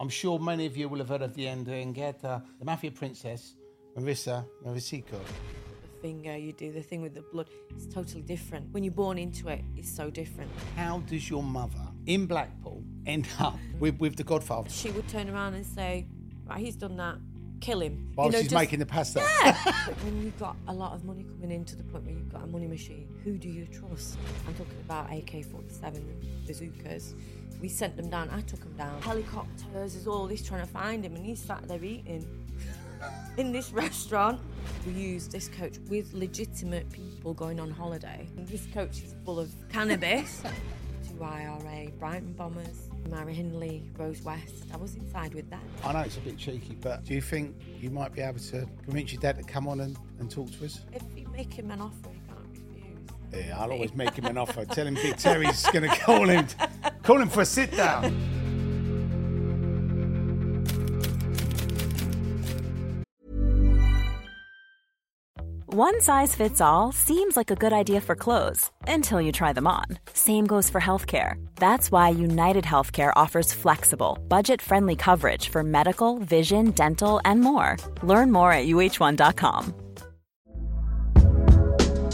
I'm sure many of you will have heard of the Ndrangheta, the mafia princess, Marisa Merico. The finger, you do the thing with the blood. It's totally different. When you're born into it, it's so different. How does your mother in Blackpool end up with, with the Godfather? She would turn around and say, right, he's done that. Kill him. While You know, she's just- making the pasta. Yeah. When you've got a lot of money coming in to the point where you've got a money machine, who do you trust? I'm talking about AK-47 bazookas. We sent them down. I took them down. Helicopters. There's all this trying to find him, and he's sat there eating in this restaurant. We used this coach with legitimate people going on holiday. And this coach is full of cannabis. Two IRA, Brighton Bombers, Myra Hindley, Rose West. I was inside with them. I know it's a bit cheeky, but do you think you might be able to convince your dad to come on and, and talk to us? If you make him an offer, he can't refuse. Yeah, I'll always make him an offer. Tell him Big Terry's going to call him, call him for a sit down. One size fits all seems like a good idea for clothes until you try them on. Same goes for healthcare. That's why United Healthcare offers flexible, budget friendly coverage for medical, vision, dental, and more. Learn more at uh1.com.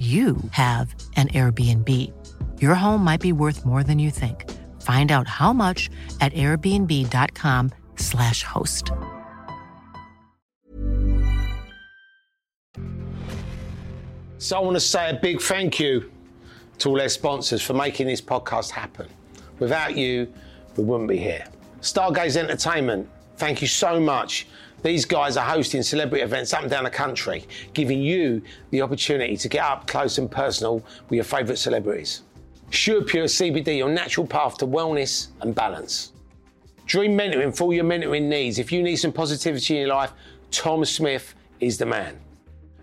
you have an Airbnb. Your home might be worth more than you think. Find out how much at airbnb.com/slash host. So I want to say a big thank you to all our sponsors for making this podcast happen. Without you, we wouldn't be here. Stargaze Entertainment, thank you so much. These guys are hosting celebrity events up and down the country, giving you the opportunity to get up close and personal with your favourite celebrities. Sure Pure CBD, your natural path to wellness and balance. Dream Mentoring for all your mentoring needs. If you need some positivity in your life, Tom Smith is the man.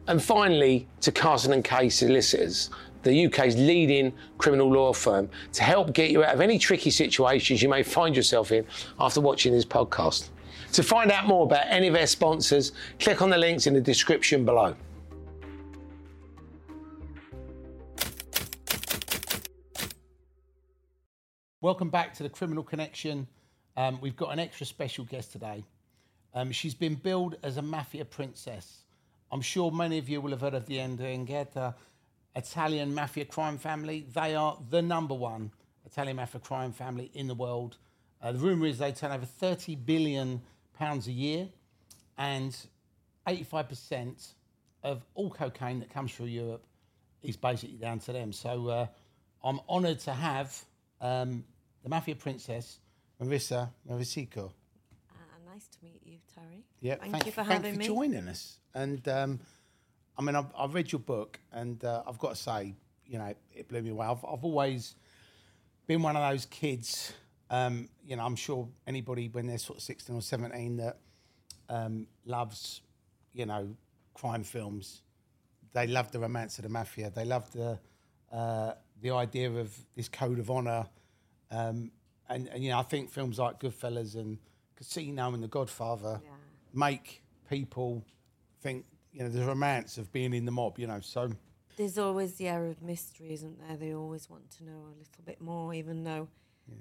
And finally, to Carson and Kay Solicitors, the UK's leading criminal law firm, to help get you out of any tricky situations you may find yourself in after watching this podcast. To find out more about any of our sponsors, click on the links in the description below. Welcome back to the Criminal Connection. Um, we've got an extra special guest today. Um, she's been billed as a mafia princess. I'm sure many of you will have heard of the Ndrangheta Italian mafia crime family. They are the number one Italian mafia crime family in the world. Uh, the rumour is they turn over 30 billion pounds a year, and 85% of all cocaine that comes through Europe is basically down to them. So uh, I'm honoured to have um, the Mafia Princess, Marisa Merico. Uh, nice to meet you, Terry. Yeah, Thank thank you for thank having for me. joining us. And um, I mean, I've, I've read your book, and uh, I've got to say, you know, it blew me away. I've, I've always been one of those kids. Um, you know, I'm sure anybody when they're sort of 16 or 17 that um, loves, you know, crime films. They love the romance of the mafia. They love the uh, the idea of this code of honor. Um, and, and you know, I think films like Goodfellas and Casino and The Godfather make people think you know the romance of being in the mob. You know, so There's always the air of mystery, isn't there? They always want to know a little bit more, even though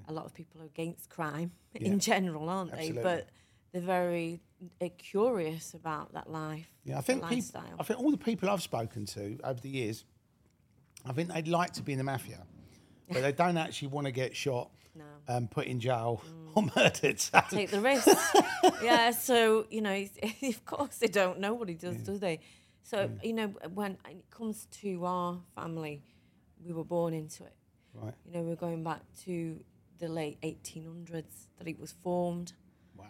a lot of people are against crime Yeah. in general, aren't Absolutely. they? But they're very uh, curious about that life. yeah, I that think people. lifestyle. I think all the people I've spoken to over the years, I think they'd like to be in the mafia, but they don't actually want to get shot, No. um, put in jail, or murdered. So, take the risk. yeah, so you know, of course they don't. know what Nobody does, do they? So you know, when it comes to our family, we were born into it. right. You know, we're going back to the late 1800s that it was formed. Wow.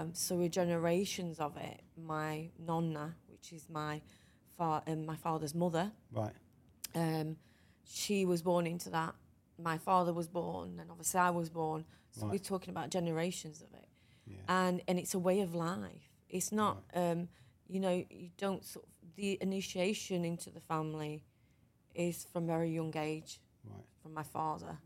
Um, so we're generations of it. My nonna, which is my fa- um, my father's mother, Right. um, she was born into that. My father was born, and obviously I was born. So we're talking about generations of it, yeah. and and it's a way of life. It's not, um, you know, you don't sort of the initiation into the family is from a very young age Right. from my father,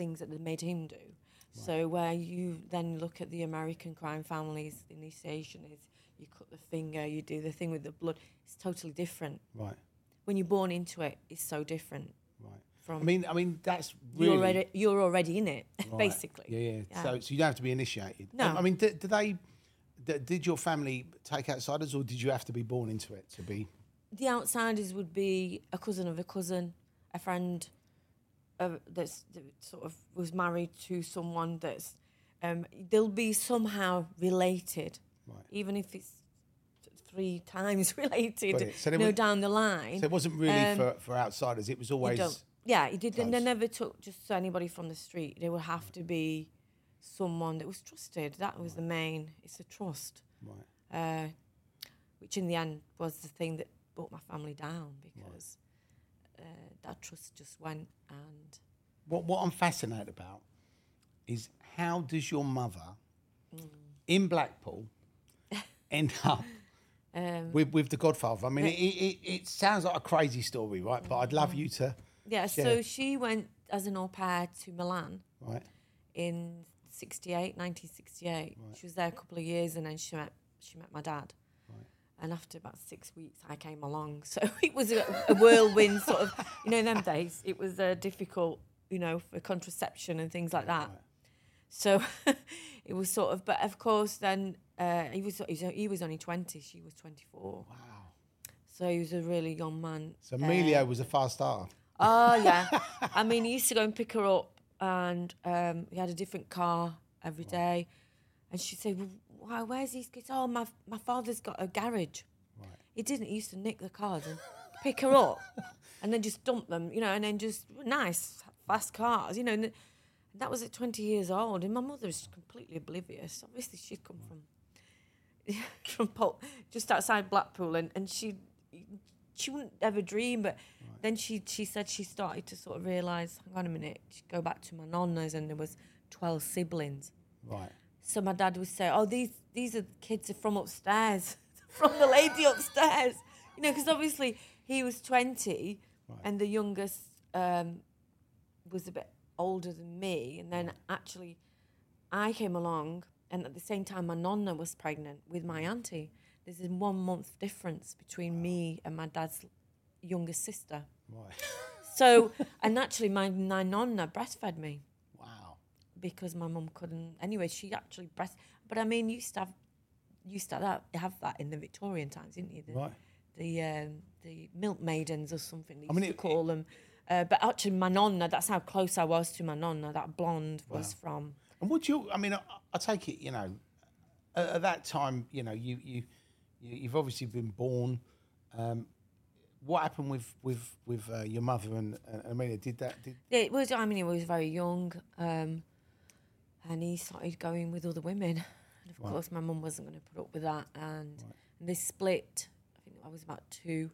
things that they made him do. So where you then look at the American crime families, the initiation is you cut the finger, you do the thing with the blood. It's totally different. Right. When you're born into it, it's so different Right. from I mean, I mean that's really you're already you're already in it, Right. basically. Yeah, yeah. So, so you don't have to be initiated. No. I mean, did, did they? Did your family take outsiders, or did you have to be born into it to be? the outsiders would be a cousin of a cousin, a friend uh, that's that sort of was married to someone that's um, they'll be somehow related, Right. even if it's three times related. So you know, down the line. So it wasn't really Um, for, for outsiders. It was always yeah, it did. They never took just anybody from the street. They would have to be someone that was trusted. That was the main. It's a trust. right. uh, which in the end was the thing that brought my family down because uh, that trust just went and What what I'm fascinated about is how does your mother Mm. in Blackpool end up um, with with the Godfather? I mean, it, it, it sounds like a crazy story, right? But I'd love you to, yeah. So she went as an au pair to Milan right? in 68, 1968. She was there a couple of years and then she met she met my dad. And after about six weeks, I came along. So it was a, a whirlwind sort of, you know, in them days, it was uh, difficult, you know, for contraception and things like that. So it was sort of, but of course, then uh, he was he was- he was only twenty, she was twenty four. Wow. So he was a really young man. So Emilio was a fast starter. Oh yeah, I mean, he used to go and pick her up, and um, he had a different car every day. And she'd say, well, why, "Where's these kids?" Oh, my my father's got a garage. Right. He didn't. He used to nick the cars and pick her up, and then just dump them, you know, and then just nice fast cars, you know. And that was at twenty years old, and my mother was completely oblivious. Obviously, she'd come from from Pol- just outside Blackpool, and, and she she wouldn't ever dream. But then she she said she started to sort of realise, hang on a minute, she'd go back to my nonna's, and there was twelve siblings. Right. So my dad would say, "Oh, these these are the kids are from upstairs, from the lady upstairs." You know, because obviously he was twenty, and the youngest um, was a bit older than me, and then actually I came along, and at the same time, my nonna was pregnant with my auntie. There's a one month difference between me and my dad's youngest sister. Right. So, and actually, my, my nonna breastfed me wow. because my mum couldn't. Anyway, she actually breast. But I mean, you used to have, used to have that, have that in the Victorian times, didn't you? The, Right. The um, the milk maidens or something. They I mean, to it- call them. Uh, but actually, my nonna. That's how close I was to my nonna. That blonde was from. And would you? I mean, I, I take it. You know, at, at that time, you know, you you you- you've obviously been born. Um, what happened with with with uh, your mother and, and Emilio? Did that? Did It was. I mean, he was very young. Um, and he started going with other women. And of course, my mum wasn't going to put up with that, and, and they split. I think I was about two,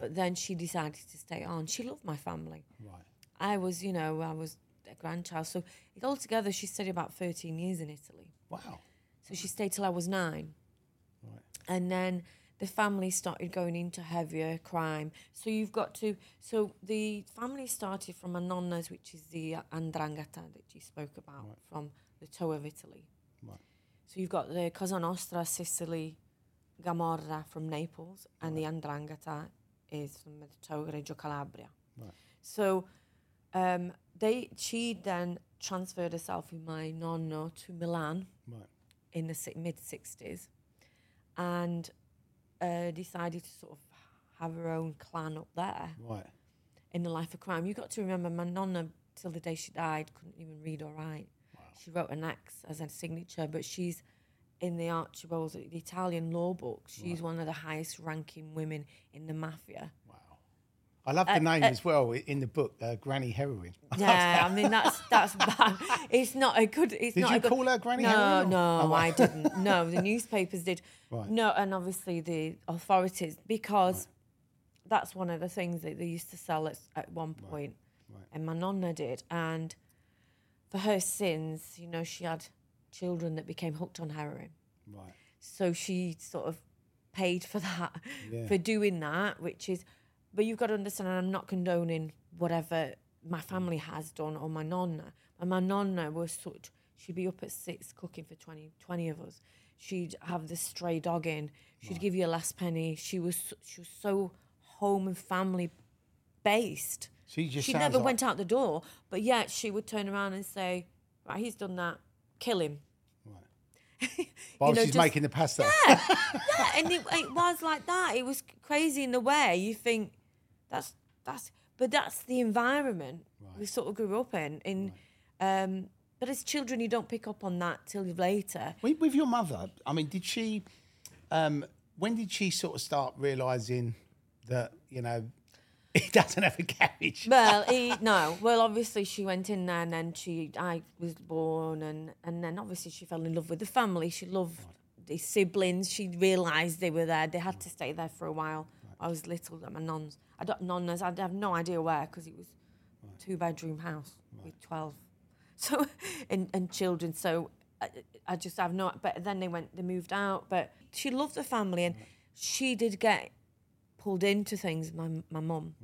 but then she decided to stay on. She loved my family. Right. I was, you know, I was a grandchild. So it altogether, she stayed about 13 years in Italy. Wow. So she stayed till I was nine. Right. And then the family started going into heavier crime. So you've got to. So the family started from a nonna's, which is the Ndrangheta that you spoke about from the toe of Italy. Right. So you've got the Cosa Nostra, Sicily, Camorra from Naples, and the Ndrangheta is from of Reggio Calabria. Right. So um, they she then transferred herself with my nonno to Milan Right. in the si- mid 60s and uh, decided to sort of have her own clan up there Right. in the life of crime. You've got to remember my nonna, till the day she died, couldn't even read or write. She wrote an X as a signature, but she's in the Archibalds, the Italian law book. She's one of the highest ranking women in the mafia. Wow. I love the Uh, name uh, as well in the book, uh, Granny Heroin. Yeah, I mean that's that's bad. It's not a good. It's Did not you a good, call her Granny No, Heroin or- no, Oh, I didn't. No, the newspapers did. Right. No, and obviously the authorities because that's one of the things that they used to sell at, at one point, and my nonna did. And for her sins, you know, she had children that became hooked on heroin. Right. So she sort of paid for that, Yeah. for doing that, which is, but you've got to understand, I'm not condoning whatever my family has done or my nonna. And my nonna was such, she'd be up at six cooking for 20, 20 of us. She'd have the stray dog in. She'd give you a last penny. She was she was so home and family based. She just she never like- went out the door, but yet she would turn around and say, "Right, he's done that. Kill him." Right. While know, she's just- making the pasta. yeah, yeah, and it, it was like that. It was crazy in the way you think that's that's, but that's the environment we sort of grew up in. In, um, but as children, you don't pick up on that till later. With, with your mother, I mean, did she? Um, when did she sort of start realizing that you know he doesn't have a garage? Well, he, no. Well, obviously she went in there, and then she, I was born, and and then obviously she fell in love with the family. She loved the siblings. She realised they were there. They had to stay there for a while. I was little at my non's. I don't nonna's. I have no idea where because it was two bedroom house with twelve, so and and children. So I, I just have no. But then they went. They moved out. But she loved the family, and she did get pulled into things. My my mum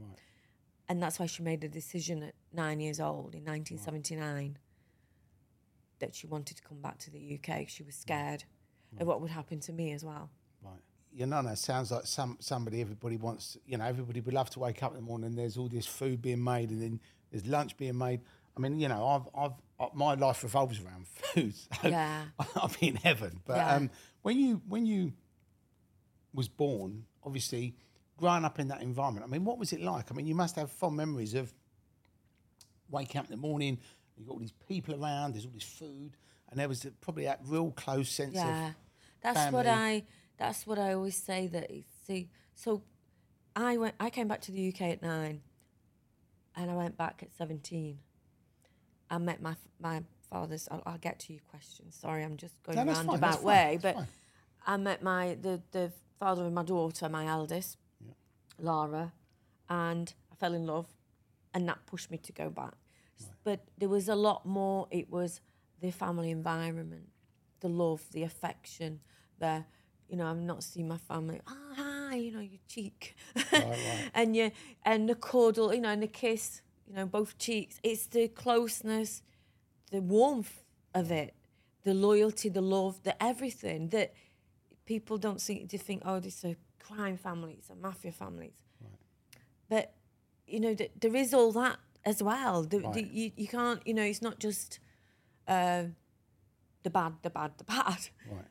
and that's why she made a decision at nine years old in 1979 that she wanted to come back to the UK. She was scared of what would happen to me as well. Right. Your nana sounds like some somebody everybody wants. You know, everybody would love to wake up in the morning. and There's all this food being made, and then there's lunch being made. I mean, you know, I've, I've, uh, my life revolves around food. So Yeah. I'll be in heaven. But Yeah. um, when you when you was born, obviously growing up in that environment. I mean, what was it like? I mean, you must have fond memories of waking up in the morning. You've got all these people around. There's all this food, and there was probably that real close sense Yeah, of that's what. I. That's what I always say. That see, so I went. I came back to the UK at nine, and I went back at seventeen. I met my my father's. I'll, I'll get to your question. Sorry, I'm just going No, roundabout fine, way. But fine. I met my the the father of my daughter, my eldest, Lara, and I fell in love, and that pushed me to go back. S- But there was a lot more. It was the family environment, the love, the affection, the you know, I'm not seeing my family. Oh, hi, you know, your cheek, and you and the cuddle, you know, and the kiss, you know, both cheeks. It's the closeness, the warmth of it, the loyalty, the love, the everything that people don't seem to think. Oh, this is a crime families a mafia family. But you know, th- there is all that as well. The, the, you you can't, you know, it's not just uh, the bad, the bad, the bad. Right.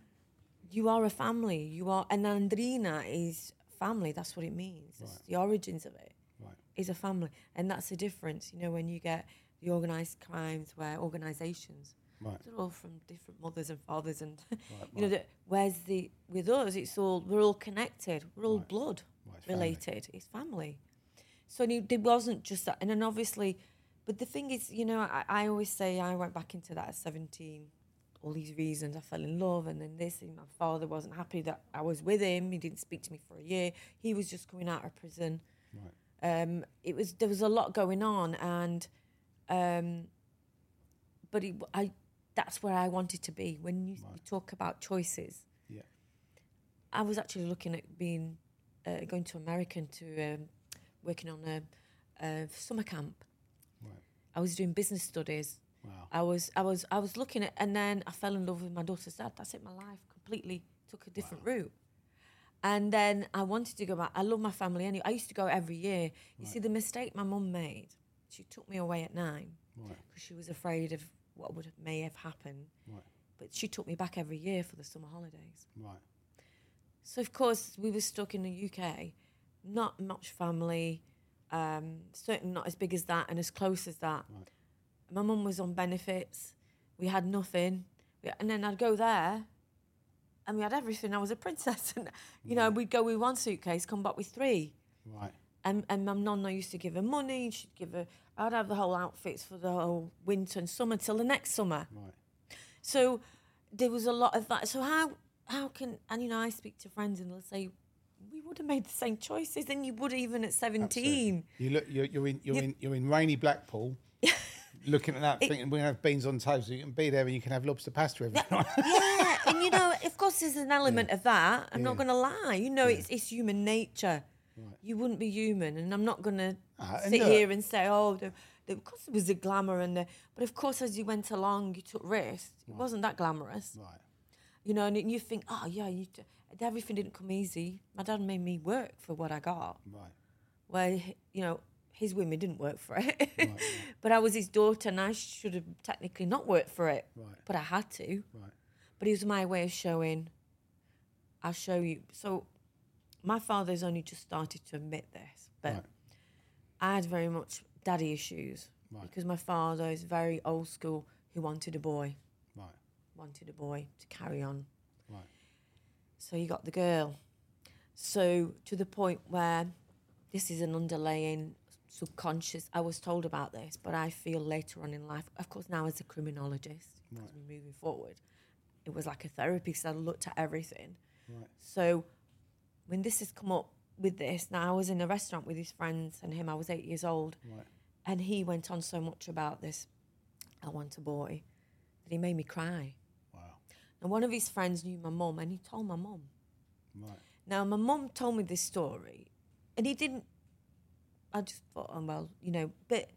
You are a family. You are, and Ndrina is family. That's what it means. It's the origins of it Right. is a family, and that's the difference. You know, when you get the organised crimes where organisations, Right. they're all from different mothers and fathers, and you know, that where's the with us? It's all we're all connected. We're all blood Right, family. related. It's family. So there wasn't just that, and then obviously but the thing is, you know, I, I always say I went back into that at 17. All these reasons I fell in love, and then this, and my father wasn't happy that I was with him. He didn't speak to me for a year. He was just coming out of prison. Um, it was there was a lot going on, and um, but it, I that's where I wanted to be. When you, you talk about choices, Yeah. I was actually looking at being uh, going to American to um, working on a, a summer camp. Right. I was doing business studies. Wow. I was I was I was looking at and then I fell in love with my daughter's dad. That's it. My life completely took a different route. And then I wanted to go back. I love my family anyway. I used to go every year. You see, the mistake my mum made, she took me away at nine Right. because she was afraid of what would may have happened. Right. But she took me back every year for the summer holidays. Right. So of course we were stuck in the UK, not much family, um, certainly not as big as that and as close as that. Right. My mum was on benefits. We had nothing, we, and then I'd go there, and we had everything. I was a princess, and you know we'd go with one suitcase, come back with three. Right. And and my nonna used to give her money. She'd give her. I'd have the whole outfits for the whole winter and summer till the next summer. Right. So there was a lot of that. So how how can and you know I speak to friends and they'll say we would have made the same choices than you would even at seventeen. You look. You're, you're in. You're in. You're in rainy Blackpool. looking at that, thinking we're gonna have beans on toast. So you can be there and you can have lobster pasta every night. yeah, and you know, of course, there's an element of that. I'm not going to lie. You know, it's it's human nature. You wouldn't be human, and I'm not going to Ah, and sit here and say, oh, the, the, of course there was a glamour and the, but of course, as you went along, you took risks. It wasn't that glamorous. right. You know, and you think, oh yeah, you, everything didn't come easy. My dad made me work for what I got. Right. Where you know his women didn't work for it, but I was his daughter, and I should have technically not worked for it. Right. But I had to. Right. But it was my way of showing. I'll show you. So, my father's only just started to admit this, but Right. I had very much daddy issues Right. because my father is very old school. Who wanted a boy, Right. wanted a boy to carry on. Right. So you got the girl. So to the point where this is an underlying subconscious. I was told about this, but I feel later on in life, of course, now as a criminologist, because we're moving forward, it was like a therapy. So I looked at everything. Right. So when this has come up with this, now I was in a restaurant with his friends and him. I was eight years old, Right. and he went on so much about this. I want a boy that he made me cry. Wow. And one of his friends knew my mum, and he told my mum. Right. Now, my mum told me this story, and he didn't. I just thought, oh, well, you know, but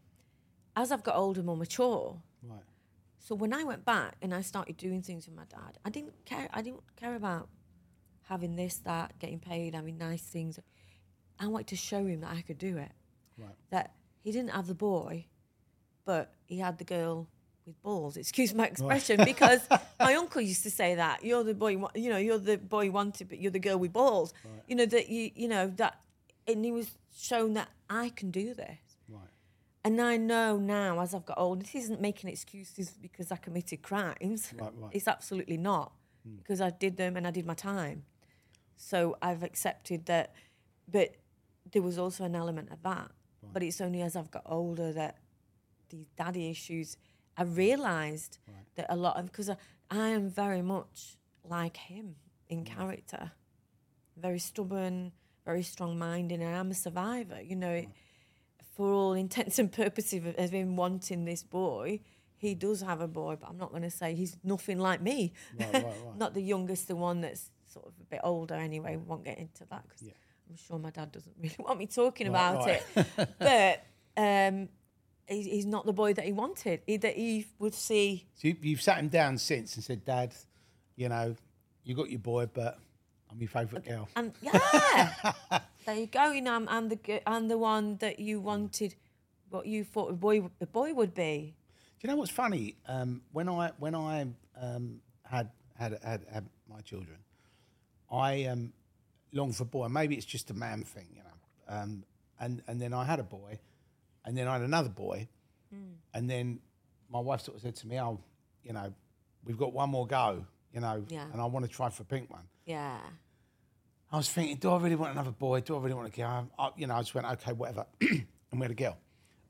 as I've got older, more mature, Right. so when I went back and I started doing things with my dad, I didn't care. I didn't care about having this, that, getting paid, having nice things. I wanted to show him that I could do it. Right. That he didn't have the boy, but he had the girl with balls. Excuse my expression, because my uncle used to say that you're the boy. you know, you're the boy wanted, but you're the girl with balls. You know that you. You know that, and he was shown that I can do this. Right. And I know now, as I've got older, this isn't making excuses because I committed crimes. Right, right. It's absolutely not hmm. because I did them and I did my time. So I've accepted that, but there was also an element of that. But it's only as I've got older that these daddy issues, I realised that a lot of because I, I am very much like him in character, very stubborn, very strong-minded, and I'm a survivor. You know, for all intents and purposes of, of him wanting this boy, he does have a boy, but I'm not going to say he's nothing like me. Right, right, right. not the youngest, the one that's sort of a bit older anyway. We Won't get into that because I'm sure my dad doesn't really want me talking Right, about right. it. but um, he's, he's not the boy that he wanted. He, that he would see. So you, you've sat him down since and said, Dad, you know, you got your boy, but I'm your favourite girl. And yeah, there you go. You know, I'm, I'm the I'm the one that you wanted, what you thought a boy a boy would be. Do you know what's funny? Um, when I when I um, had, had had had my children, I um, longed for a boy. Maybe it's just a man thing, you know. Um, and and then I had a boy, and then I had another boy, and then my wife sort of said to me, "Oh, you know, we've got one more go, you know, Yeah. and I want to try for a pink one." Yeah. I was thinking, do I really want another boy? Do I really want a girl? I, you know, I just went, okay, whatever. and we had a girl.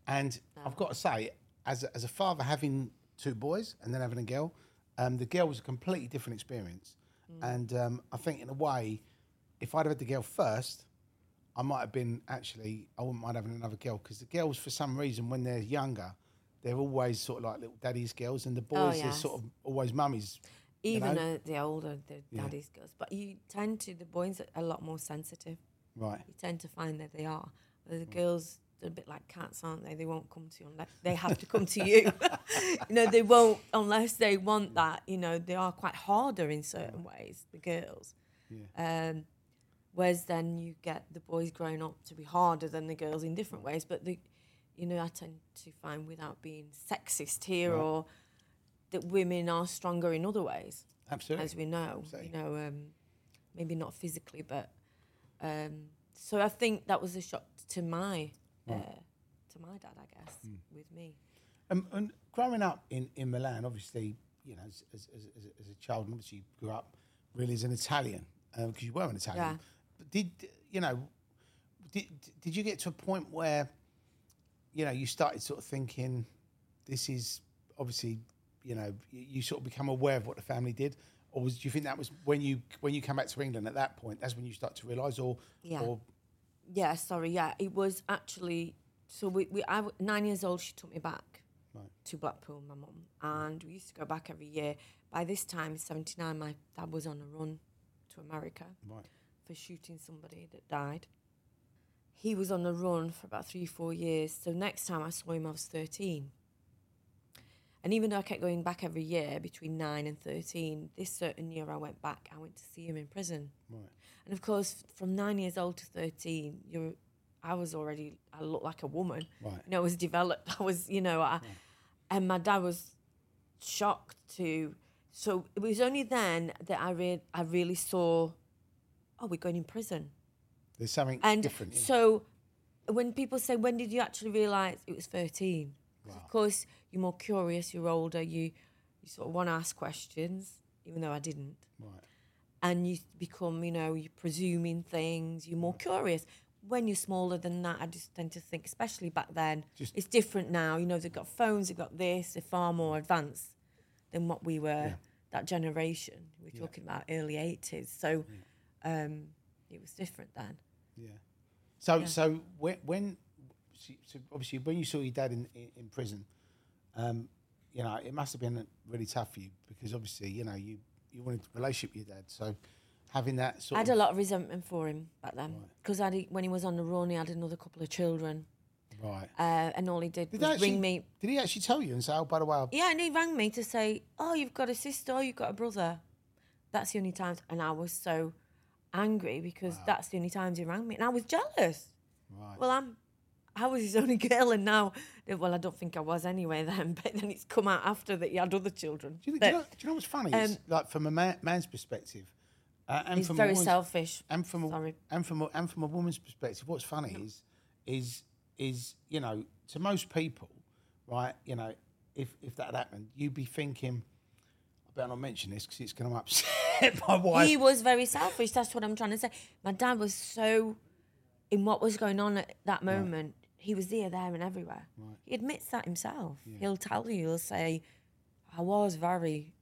And I've got to say, as a, as a father having two boys and then having a girl, um, the girl was a completely different experience. And um, I think, in a way, if I'd have had the girl first, I might have been actually, I wouldn't mind having another girl because the girls, for some reason, when they're younger, they're always sort of like little daddy's girls, and the boys, Oh, they're sort of always mummies. you Even know? uh, the older, the daddy's girls. But you tend to, the boys are a lot more sensitive. Right. You tend to find that they are. The girls, they're a bit like cats, aren't they? They won't come to you unless they have to come to you. you know, they won't unless they want that. You know, they are quite harder in certain ways, the girls. Um, whereas then you get the boys growing up to be harder than the girls in different ways. But the, you know, I tend to find without being sexist here or that women are stronger in other ways Absolutely. as we know. Absolutely. You know, um, maybe not physically, but um, so I think that was a shock to my uh, to my dad, I guess, Hmm. with me. Um, and growing up in, in Milan, obviously, you know, as, as, as, as a- child, and obviously you grew up really as an Italian because you were an Italian. Yeah. But did you know? Did did you get to a point where, you know, you started sort of thinking, this is obviously, you know, you, you sort of become aware of what the family did, or was do you think that was when you when you come back to England at that point? That's when you start to realise, or Yeah. or Yeah, sorry. Yeah, it was actually. So we, we I nine years old. She took me back Right. to Blackpool, my mum, and we used to go back every year. By this time, seventy nine, my dad was on a run to America right, for shooting somebody that died. He was on the run for about three, four years. So next time I saw him, I was 13. And even though I kept going back every year between nine and 13, this certain year I went back, I went to see him in prison. right, And of course, from nine years old to 13, you're, I was already, I looked like a woman. Right. You know, I was developed. I was, you know, I, and my dad was shocked to, so it was only then that I, re- I really saw, oh, we're going in prison. there's something And different. so when people say, when did you actually realise it was 13? 'Cause Of course, you're more curious, you're older, you, you sort of want to ask questions, even though I didn't. right, And you become, you know, you're presuming things, you're more curious. When you're smaller than that, I just tend to think, especially back then, Just- it's different now. You know, they've got phones, they've got this, they're far more advanced than what we were, that generation. We're talking about early 80s. So um, it was different then. Yeah. So so when when so so obviously when you saw your dad in in, in prison, um, you know it must have been really tough for you because obviously you know you you wanted a relationship with your dad. So having that sort I had of a lot of resentment for him back then because when he was on the run, he had another couple of children, right. uh, and all he did Did, was actually, ring me. did he actually tell you and say, "Oh, by the way, I've- Yeah, and he rang me to say, "Oh, you've got a sister, oh, you've got a brother." That's the only times, and I was so angry because that's the only times he rang me, and I was jealous. Right. Well, I'm, I was his only girl, and now, well, I don't think I was anyway then, but then it's come out after that he had other children. do you, do, you know, do you know what's funny? Um, like from a man, man's perspective, uh, and he's from a very woman's- selfish. and from a, Sorry. and from a, and from a woman's perspective, what's funny is is is you know to most people, right? You know, if if that had happened, you'd be thinking, I better not mention this because it's going to upset my wife. He was very selfish. That's what I'm trying to say. My dad was so in what was going on at that moment. He was there, there, and everywhere. He admits that himself. He'll tell you. He'll say, "I was very,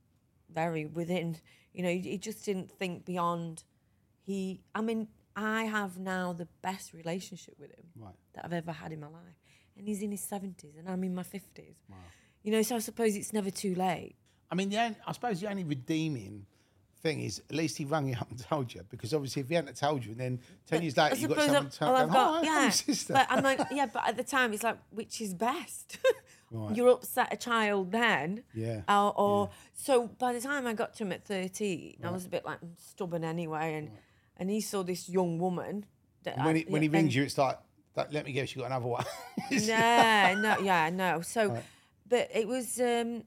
very within." You know, he, just didn't think beyond. He, I mean, I have now the best relationship with him Right. that I've ever had in my life, and he's in his seventies, and I'm in my fifties. You know, so I suppose it's never too late. I mean, the only, I suppose the only redeeming thing is at least he rang you up and told you because obviously if he hadn't told you, and then ten years later you got someone to oh, go, got, I'm yeah. sister. But I'm like, yeah, but at the time it's like, which is best? You're upset a child then. Yeah, Or, or so by the time I got to him at 13, I was a bit like "I'm stubborn anyway, and and he saw this young woman. That when I- he, when he rings you, it's like, that, let me guess, you got another one. no, no, yeah, no. So, but it was. um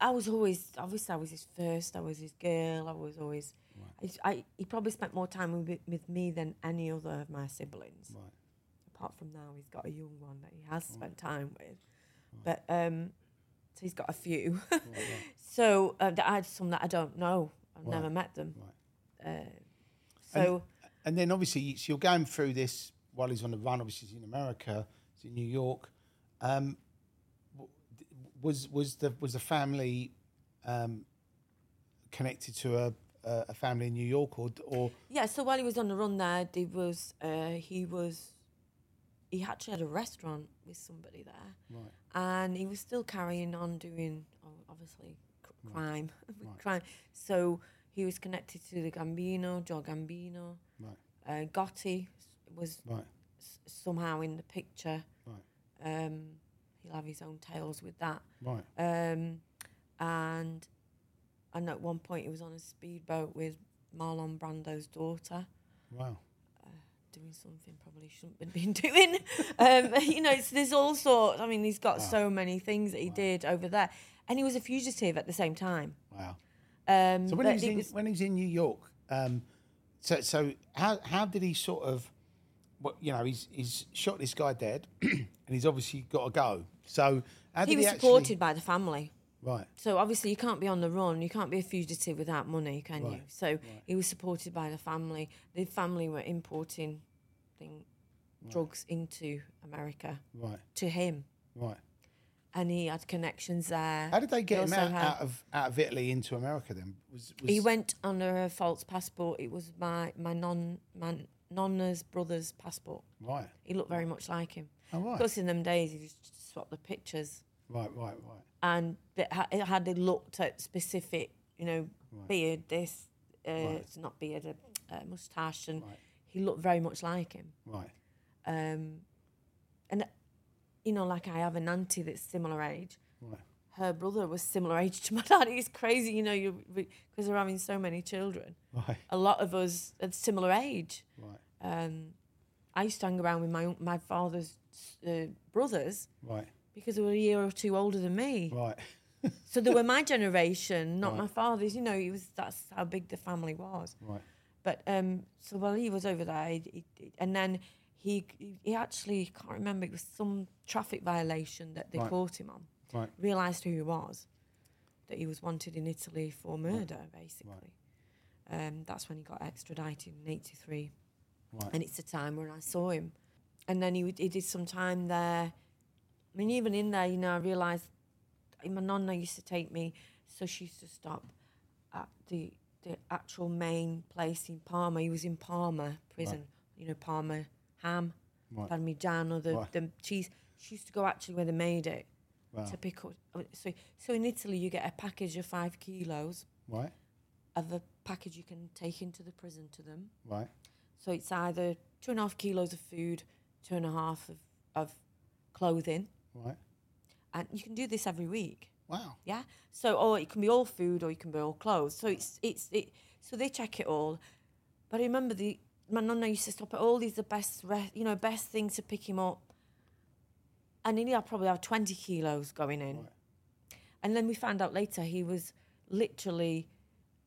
I was always obviously I was his first. I was his girl. I was always. I, I he probably spent more time with, with me than any other of my siblings. Right. Apart from now, he's got a young one that he has spent time with, but um, so he's got a few. so uh, I had some that I don't know. I've never met them. Uh, so. And then obviously, so you're going through this while he's on the run. Obviously, he's in America, he's in New York. Um, was was the was the family um, connected to a, a family in New York or or? Yeah, so while he was on the run there, there was uh, he was he actually had a restaurant with somebody there, right. And he was still carrying on doing obviously c- crime, crime. So he was connected to the Gambino, Joe Gambino, right. Uh, Gotti was right. s- somehow in the picture. right. Um, he'll have his own tales with that. right Um, and and at one point he was on a speedboat with Marlon Brando's daughter wow doing something probably shouldn't have been doing. um, you know, it's, there's all sorts. I mean, he's got so many things that he did over there, and he was a fugitive at the same time. wow. Um, So when he was in, was- when he was in New York, um, so so how how did he sort of, what you know, he's he's shot this guy dead, and he's obviously got to go. So how did he he, was actually, supported by the family. Right, So obviously you can't be on the run. You can't be a fugitive without money, can you? Right, So he was supported by the family. The family were importing thing, drugs into America right, to him, right. and he had connections there. How did they get him out, had- out of out of Italy into America then? Was, was He went under a false passport. It was my my non my nonna's brother's passport. right, He looked very much like him. Oh, right. Of course, in them days, you just swap the pictures, right, right, right, and it ha- it had looked at specific, you know, beard, this, uh, it's not beard, a, a mustache, and he looked very much like him. right, Um, and you know, like I have an auntie that's similar age. right, Her brother was similar age to my dad. It's crazy, you know, you because they're having so many children. right, a lot of us at similar age. right, Um, I used to hang around with my my father's uh, brothers right, because they were a year or two older than me. right, So they were my generation, not my father's. You know, he was that's how big the family was. right, But um, so while he was over there, he, he, and then he he actually can't remember. It was some traffic violation that they Right. caught him on. right, Realised who he was, that he was wanted in Italy for murder, basically. Um, that's when he got extradited in '83 right, and it's the time when I saw him. And then he, he did some time there. I mean, even in there, you know, I realised my nonna used to take me, so she used to stop at the the actual main place in Parma. He was in Parma prison, you know, Parma ham, Right. Parmigiano, the, Right. the cheese. She used to go actually where they made it Wow. to pick up. Uh, so, so in Italy, you get a package of five kilos right, of a package you can take into the prison to them. right, So it's either two and a half kilos of food, two and a half of, of clothing, right. and you can do this every week. Wow. Yeah. So or it can be all food or it can be all clothes. So it's it's it. So they check it all. But I remember the my nonna used to stop at all these the best re- you know best things to pick him up. And he'd have- probably have twenty kilos going in. And then we found out later he was literally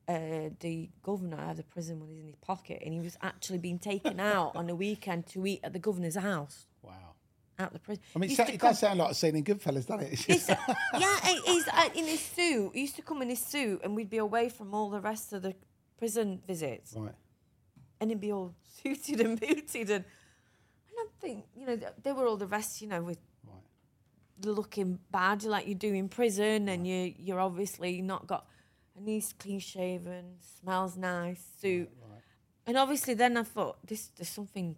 uh, the governor of the prison was in his pocket, and he was actually being taken out on a weekend to eat at the governor's house Wow. out the prison. I mean, it, sa- it does sound like a scene in Goodfellas, doesn't it? Just- yeah, he- he's uh, in his suit. He used to come in his suit, and we'd be away from all the rest of the prison visits, right, and he'd be all suited and booted, and and I think you know th- they were all the rest, you know, with right, looking bad like you do in prison, and you you're obviously not got, and he's clean shaven, smells nice, suit, and obviously then I thought this there's something.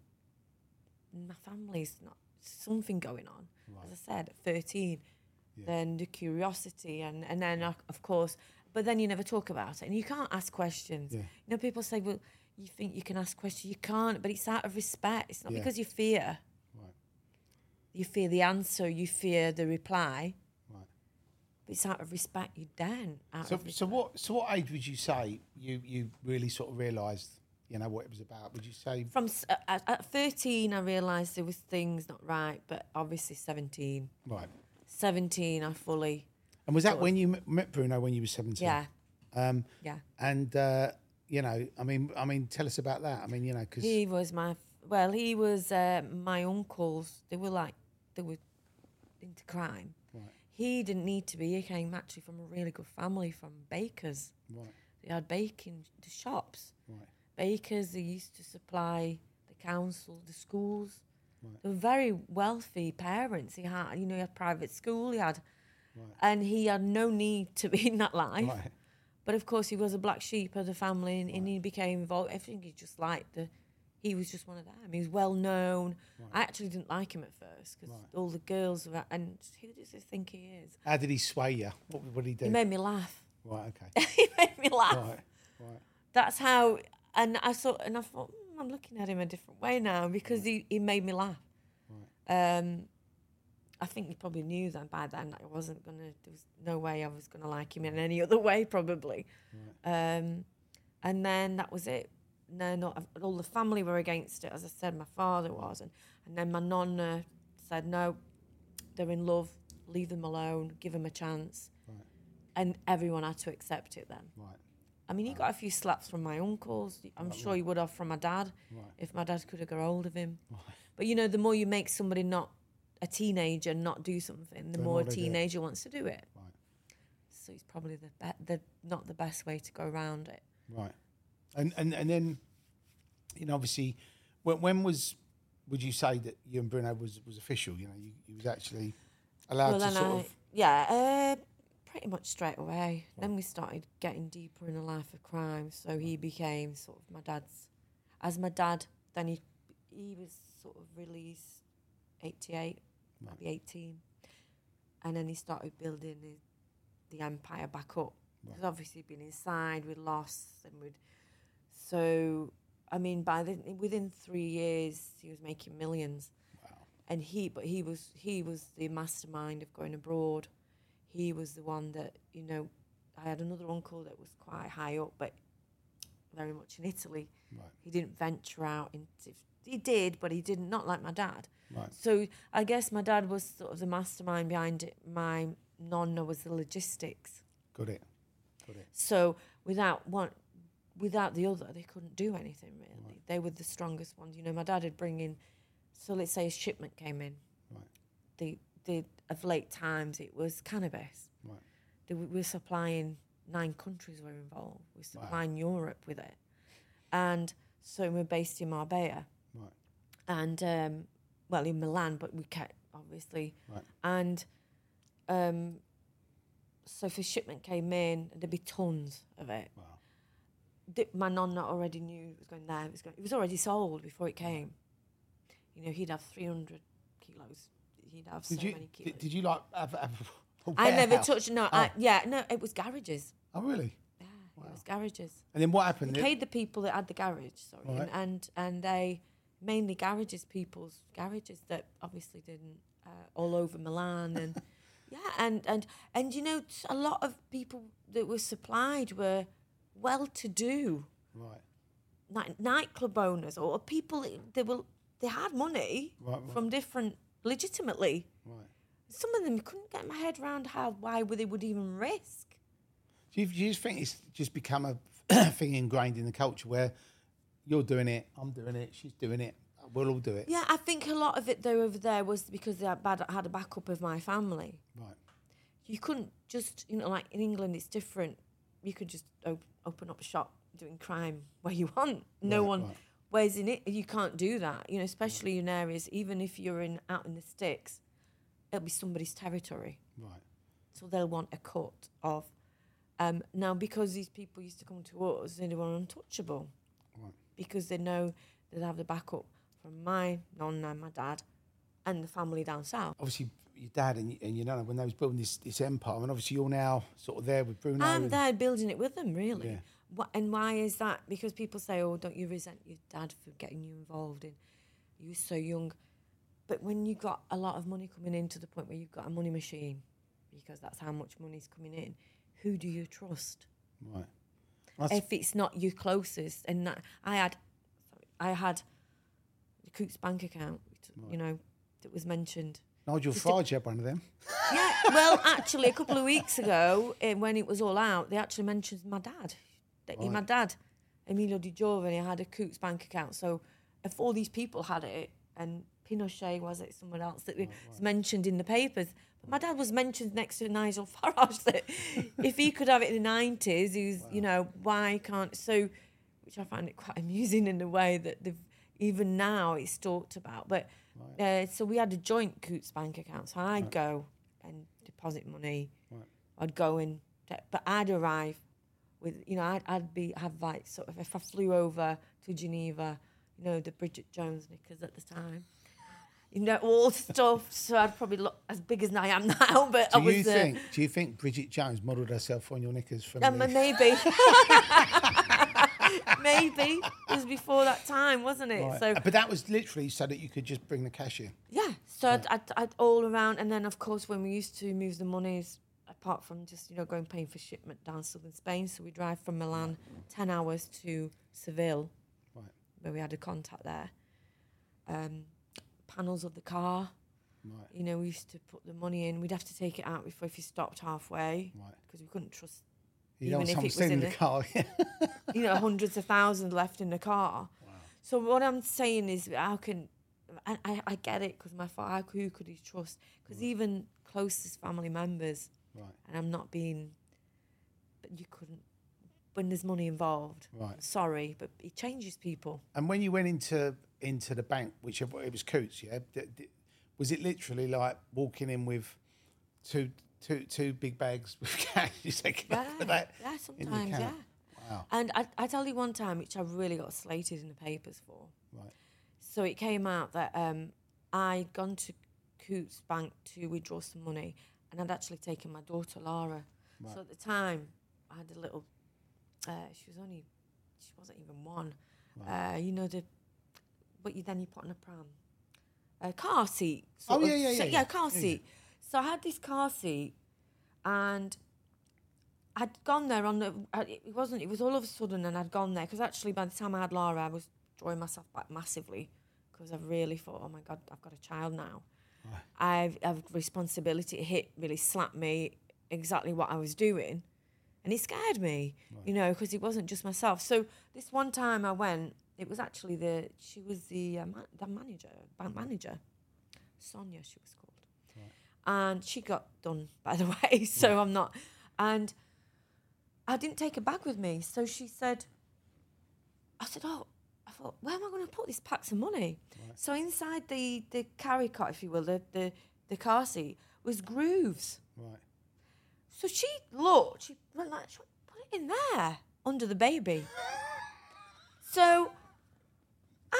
My family's not something going on. As I said, at thirteen, then the curiosity, and and then uh, of course, but then you never talk about it, and you can't ask questions. Yeah. You know, people say, "Well, you think you can ask questions? You can't," but it's out of respect. It's not Yeah. because you fear. Right. You fear the answer. You fear the reply. It's out of respect. You then out So, of so what? So, what age would you say you you really sort of realised, you know, what it was about? Would you say? From uh, at, 13, I realised there was things not right, but obviously 17. Right. 17, I fully, And was that when you met Bruno when you were seventeen? yeah, Um, yeah. and uh, you know, I mean, I mean, tell us about that. I mean, you know, because He was my, well, he was uh, my uncles. They were like, they were into crime. He didn't need to be. He came actually from a really good family, from bakers. right, They had baking the shops. right, Bakers, they used to supply the council, the schools. They were very wealthy parents. He had, you know, he had private school. He had, and he had no need to be in that life. Right. But of course, he was a black sheep of the family, and, and he became involved. I think he just liked the. He was just one of them. He was well known. I actually didn't like him at first because all the girls were. And who does he think he is? How did he sway you? What, what did he do? He made me laugh. right. Okay. he made me laugh. right. Right. That's how. And I thought, and I thought, "Hmm, I'm looking at him a different way now because he, he made me laugh. Right. Um, I think he probably knew that by then that I wasn't gonna. There was no way I was gonna like him in any other way, probably. Right. Um, and then that was it. No, not all the family were against it. As I said, my father was, and and then my nonna said no, they're in love. Leave them alone. Give them a chance. And everyone had to accept it then. Right. I mean, he got a few slaps from my uncles. I'm sure he would have from my dad if my dad could have got hold of him. But you know, the more you make somebody not a teenager not do something, the The more more a they do it. teenager wants to do it. Right. So it's probably the be- the not the best way to go around it. Right. And and and then, you know, obviously, when, when was would you say that you and Bruno was was official? You know, you, you was actually allowed well, to sort I, of. yeah, uh, pretty much straight away. Then we started getting deeper in the life of crime. So he became sort of my dad's, as my dad. Then he he was sort of released, eighty eight, maybe eighteen, and then he started building the, the empire back up. Because obviously he'd been inside with loss and with, so I mean by the within three years he was making millions and he but he was he was the mastermind of going abroad he was the one that you know i had another uncle that was quite high up but very much in italy Right. he didn't venture out into he did but he didn't not like my dad Right. so i guess my dad was sort of the mastermind behind it my nonna was the logistics Got it. Got it. so without one, without the other, they couldn't do anything really. They were the strongest ones. You know, my dad would bring in. So let's say a shipment came in. Right. The the of late times it was cannabis. Right. They, we were supplying nine countries were involved. We were supplying Europe with it, and so we're based in Marbella Right. and um, well in Milan, but we kept obviously, Right. and um, so if a shipment came in, there'd be tons of it. Wow. My nonna already knew it was going there. It was going. It was already sold before it came. You know, he'd have three hundred kilos. He'd have Did so you many kilos. did, did you like have, have a I never touched. No, Oh. I, yeah, no, it was garages. Oh really? Yeah, it was garages. And then what happened? They paid the people that had the garage, sorry, Right. and, and and they mainly garages, people's garages that obviously didn't uh, all over Milan and yeah, and and and you know a lot of people that were supplied were well-to-do right. night, nightclub owners or people they were they had money Right, right. from different legitimately. Right. Some of them couldn't get my head around how why would they would even risk. Do you, do you just think it's just become a thing ingrained in the culture where you're doing it, I'm doing it, she's doing it, we'll all do it? Yeah, I think a lot of it though over there was because they had, bad, had a backup of my family. Right. You couldn't just, you know, like in England, it's different. You could just op- open up a shop doing crime where you want. No Right, one. right. Whereas in it, you can't do that. You know, especially in areas, even if you're in out in the sticks, it'll be somebody's territory, Right. so they'll want a cut of. Um, now, because these people used to come to us, they were untouchable Right. because they know they'll have the backup from my nonna and my dad and the family down south. Obviously, your dad and, and your nana, when they was building this, this empire, and obviously you're now sort of there with Bruno. I'm and- there building it with them, really. Yeah. Wha and why is that? Because people say, "Oh, don't you resent your dad for getting you involved in? You were so young." But when you got a lot of money coming in to the point where you've got a money machine, because that's how much money's coming in, who do you trust? Right. That's- if it's not your closest, and that I had, sorry, I had the Coutts bank account, you know, that was mentioned. Nigel Just a- Farage had one of them. Yeah, well, actually, a couple of weeks ago, eh, when it was all out, they actually mentioned my dad. That My dad, Emilio Di Giovine, had a Coutts bank account. So if all these people had it, and Pinochet was it, someone else that was mentioned in the papers, but my dad was mentioned next to Nigel Farage. That if he could have it in the nineties, he's you know why can't so, which I find it quite amusing in a way that they've even now it's talked about. But uh, so we had a joint Coutts bank account. So I'd go and deposit money. I'd go and, but I'd arrive with, you know, I'd, I'd be have like sort of if I flew over to Geneva, you know, the Bridget Jones knickers at the time. You know, all stuff. So I'd probably look as big as I am now, but Do I was you uh, think? Do you think Bridget Jones modelled herself on your knickers from? um, the- maybe. maybe. It was before that time, wasn't it? Right. So but that was literally so that you could just bring the cash in. Yeah, so I'd, I'd, I'd all around, and then of course when we used to move the monies, apart from just you know going paying for shipment down southern Spain, so we drive from Milan ten hours to Seville, Right. where we had a contact there. Um, panels of the car, Right. you know, we used to put the money in. We'd have to take it out before if you stopped halfway, Right. because we couldn't trust. You Even if it was in the the- car. you know, hundreds of thousands left in the car. So what I'm saying is, how can I? I, I get it because my father, who could he trust? Because even closest family members, Right. and I'm not being, but you couldn't. When there's money involved, Right. Sorry, but it changes people. And when you went into into the bank, which it was Coutts, yeah, was it literally like walking in with two two two big bags with cash? You take Yeah, that yeah, sometimes, yeah. Wow. And I, I tell you one time, which I really got slated in the papers for. Right. So it came out that um, I'd gone to Coutts Bank to withdraw some money, and I'd actually taken my daughter Lara. So at the time, I had a little. Uh, she was only, she wasn't even one. Uh, you know the, what you then you put on a pram, a car seat. Oh, sort yeah, yeah, so- yeah, yeah. car Yeah, yeah. So I had this car seat, and I'd gone there on the. It wasn't. It was all of a sudden, and I'd gone there because actually, by the time I had Lara, I was drawing myself back massively because I really thought, oh my god, I've got a child now. I've, I've responsibility. It hit really slapped me exactly what I was doing, and it scared me, you know, because it wasn't just myself. So this one time I went, it was actually the she was the uh, ma- the manager, bank manager, Sonia, she was called, and she got done by the way. So I'm not, and I didn't take a bag with me. So she said, I said, oh, I thought, where am I going to put this packs of money? So inside the the carry cot, if you will, the the, the car seat was grooves. Right. So she looked, she went like, "Sh- put it in there under the baby. so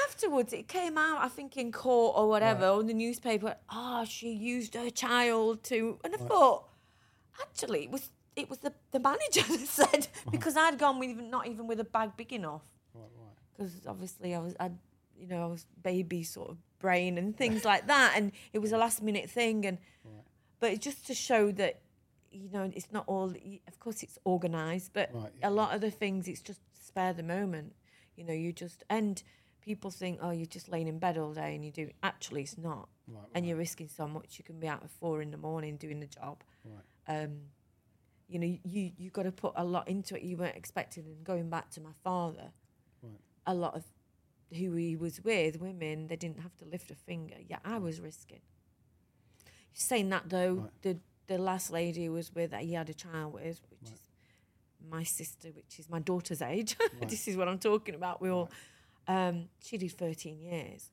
afterwards, it came out, I think in court or whatever, or in the newspaper. Ah, she used her child to, and I thought, actually, it was it was the, the manager that said because I'd gone with not even with a bag big enough. Because obviously I was, I, you know, I was baby sort of brain and things like that, and it was a last minute thing, and but it's just to show that you know it's not all of course it's organized but Right, a lot of the things it's just spare the moment you know you just and people think oh you're just laying in bed all day and you do. Actually it's not. And you're risking so much you can be out at four in the morning doing the job. Um you know you you got to put a lot into it. You weren't expecting and going back to my father a lot of who he was with women they didn't have to lift a finger. Yeah i was risking. Saying that though, the the last lady he was with that he had a child with, which is my sister, which is my daughter's age. this is what I'm talking about. We all, um, she did 13 years,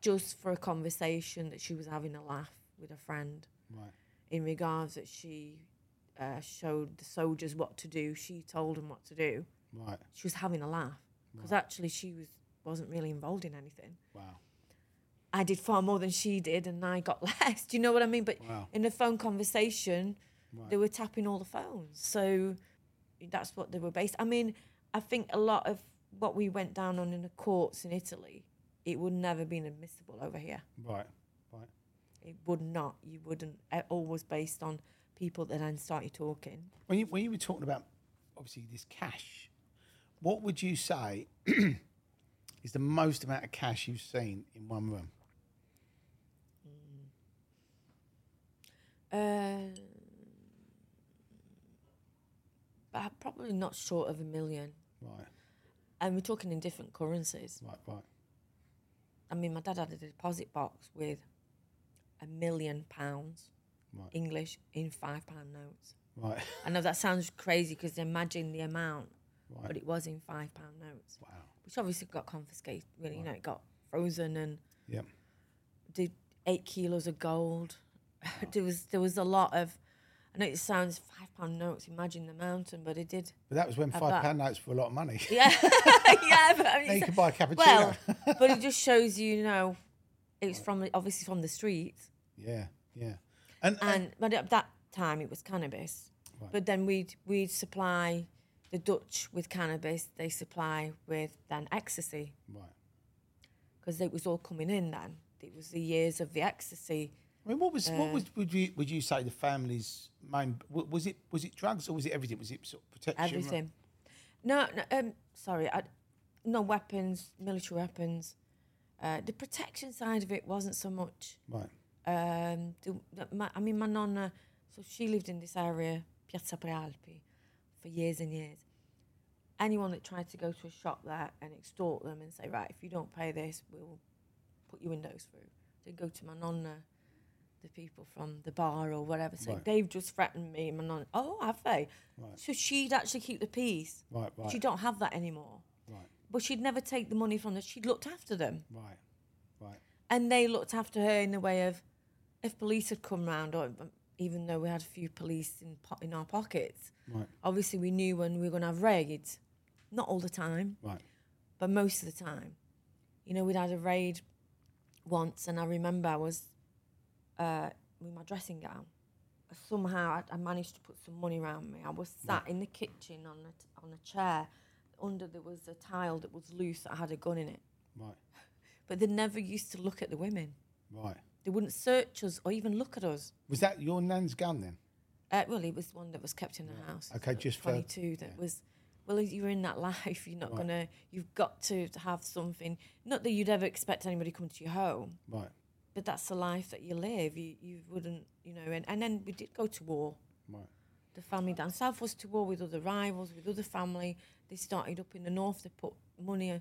just for a conversation that she was having a laugh with a friend, Right. in regards that she uh, showed the soldiers what to do. She told them what to do. Right. She was having a laugh because actually she was wasn't really involved in anything. Wow. I did far more than she did, and I got less. Do you know what I mean? But Wow. in the phone conversation, they were tapping all the phones. So that's what they were based. I mean, I think a lot of what we went down on in the courts in Italy, it would never have been admissible over here. Right. Right. It would not. You wouldn't. uh, Always based on people that then started talking. When you when you were talking about obviously this cash, what would you say is the most amount of cash you've seen in one room? Uh, but probably not short of a million. Right. And we're talking in different currencies. Right. Right. I mean, my dad had a deposit box with a million pounds Right. English in five pound notes. Right. I know that sounds crazy because imagine the amount, Right. but it was in five pound notes, Wow. which obviously got confiscated. Well, you know, it got frozen and Yeah. did eight kilos of gold. there was there was a lot of. I know it sounds five pound notes. Imagine the mountain, but it did. But that was when five pound notes were a lot of money. Yeah, yeah. But I mean, Now you can buy a cappuccino. Well, but it just shows you, you know, it's from obviously from the streets, yeah, yeah. And, and and but at that time it was cannabis. But then we'd we'd supply the Dutch with cannabis. They supply with then ecstasy right. because it was all coming in then. It was the years of the ecstasy. I mean, what was what Uh, was would you would you say the family's main was it was it drugs or was it everything? Was it sort of protection? everything. No, no um, sorry, I, no weapons, military weapons. Uh, the protection side of it wasn't so much. Right. Um, the, the, my, I mean, my nonna, so she lived in this area, Piazza Prealpi, for years and years. Anyone that tried to go to a shop there and extort them and say, right, if you don't pay this, we'll put your windows through. They'd go to my nonna, the people from the bar or whatever, say, Right. they've just threatened me. And my nonna, oh, have they? Right. So she'd actually keep the peace. Right, right. She don't have that anymore. Right. But she'd never take the money from them. She'd looked after them Right. Right. and they looked after her in the way of if police had come round, or um, even though we had a few police in po- in our pockets, Right. obviously we knew when we were going to have raids. Not all the time, Right. but most of the time. You know, we'd had a raid once, and I remember I was uh, with my dressing gown. Somehow I, I managed to put some money around me. I was sat in the kitchen on a, t- on a chair. Under there was a tile that was loose that had a gun in it. Right. But they never used to look at the women. Right. They wouldn't search us or even look at us. Was that your nan's gun then? Uh, well, it was one that was kept in the house. Okay, just for- 22 that was. Well, you're in that life. You're not Right. gonna. You've got to, have something. Not that you'd ever expect anybody to come to your home, Right. But that's the life that you live. You you wouldn't, you know. And, and then we did go to war. Right. The family down south was to war with other rivals, with other family. They started up in the north. They put money. uh,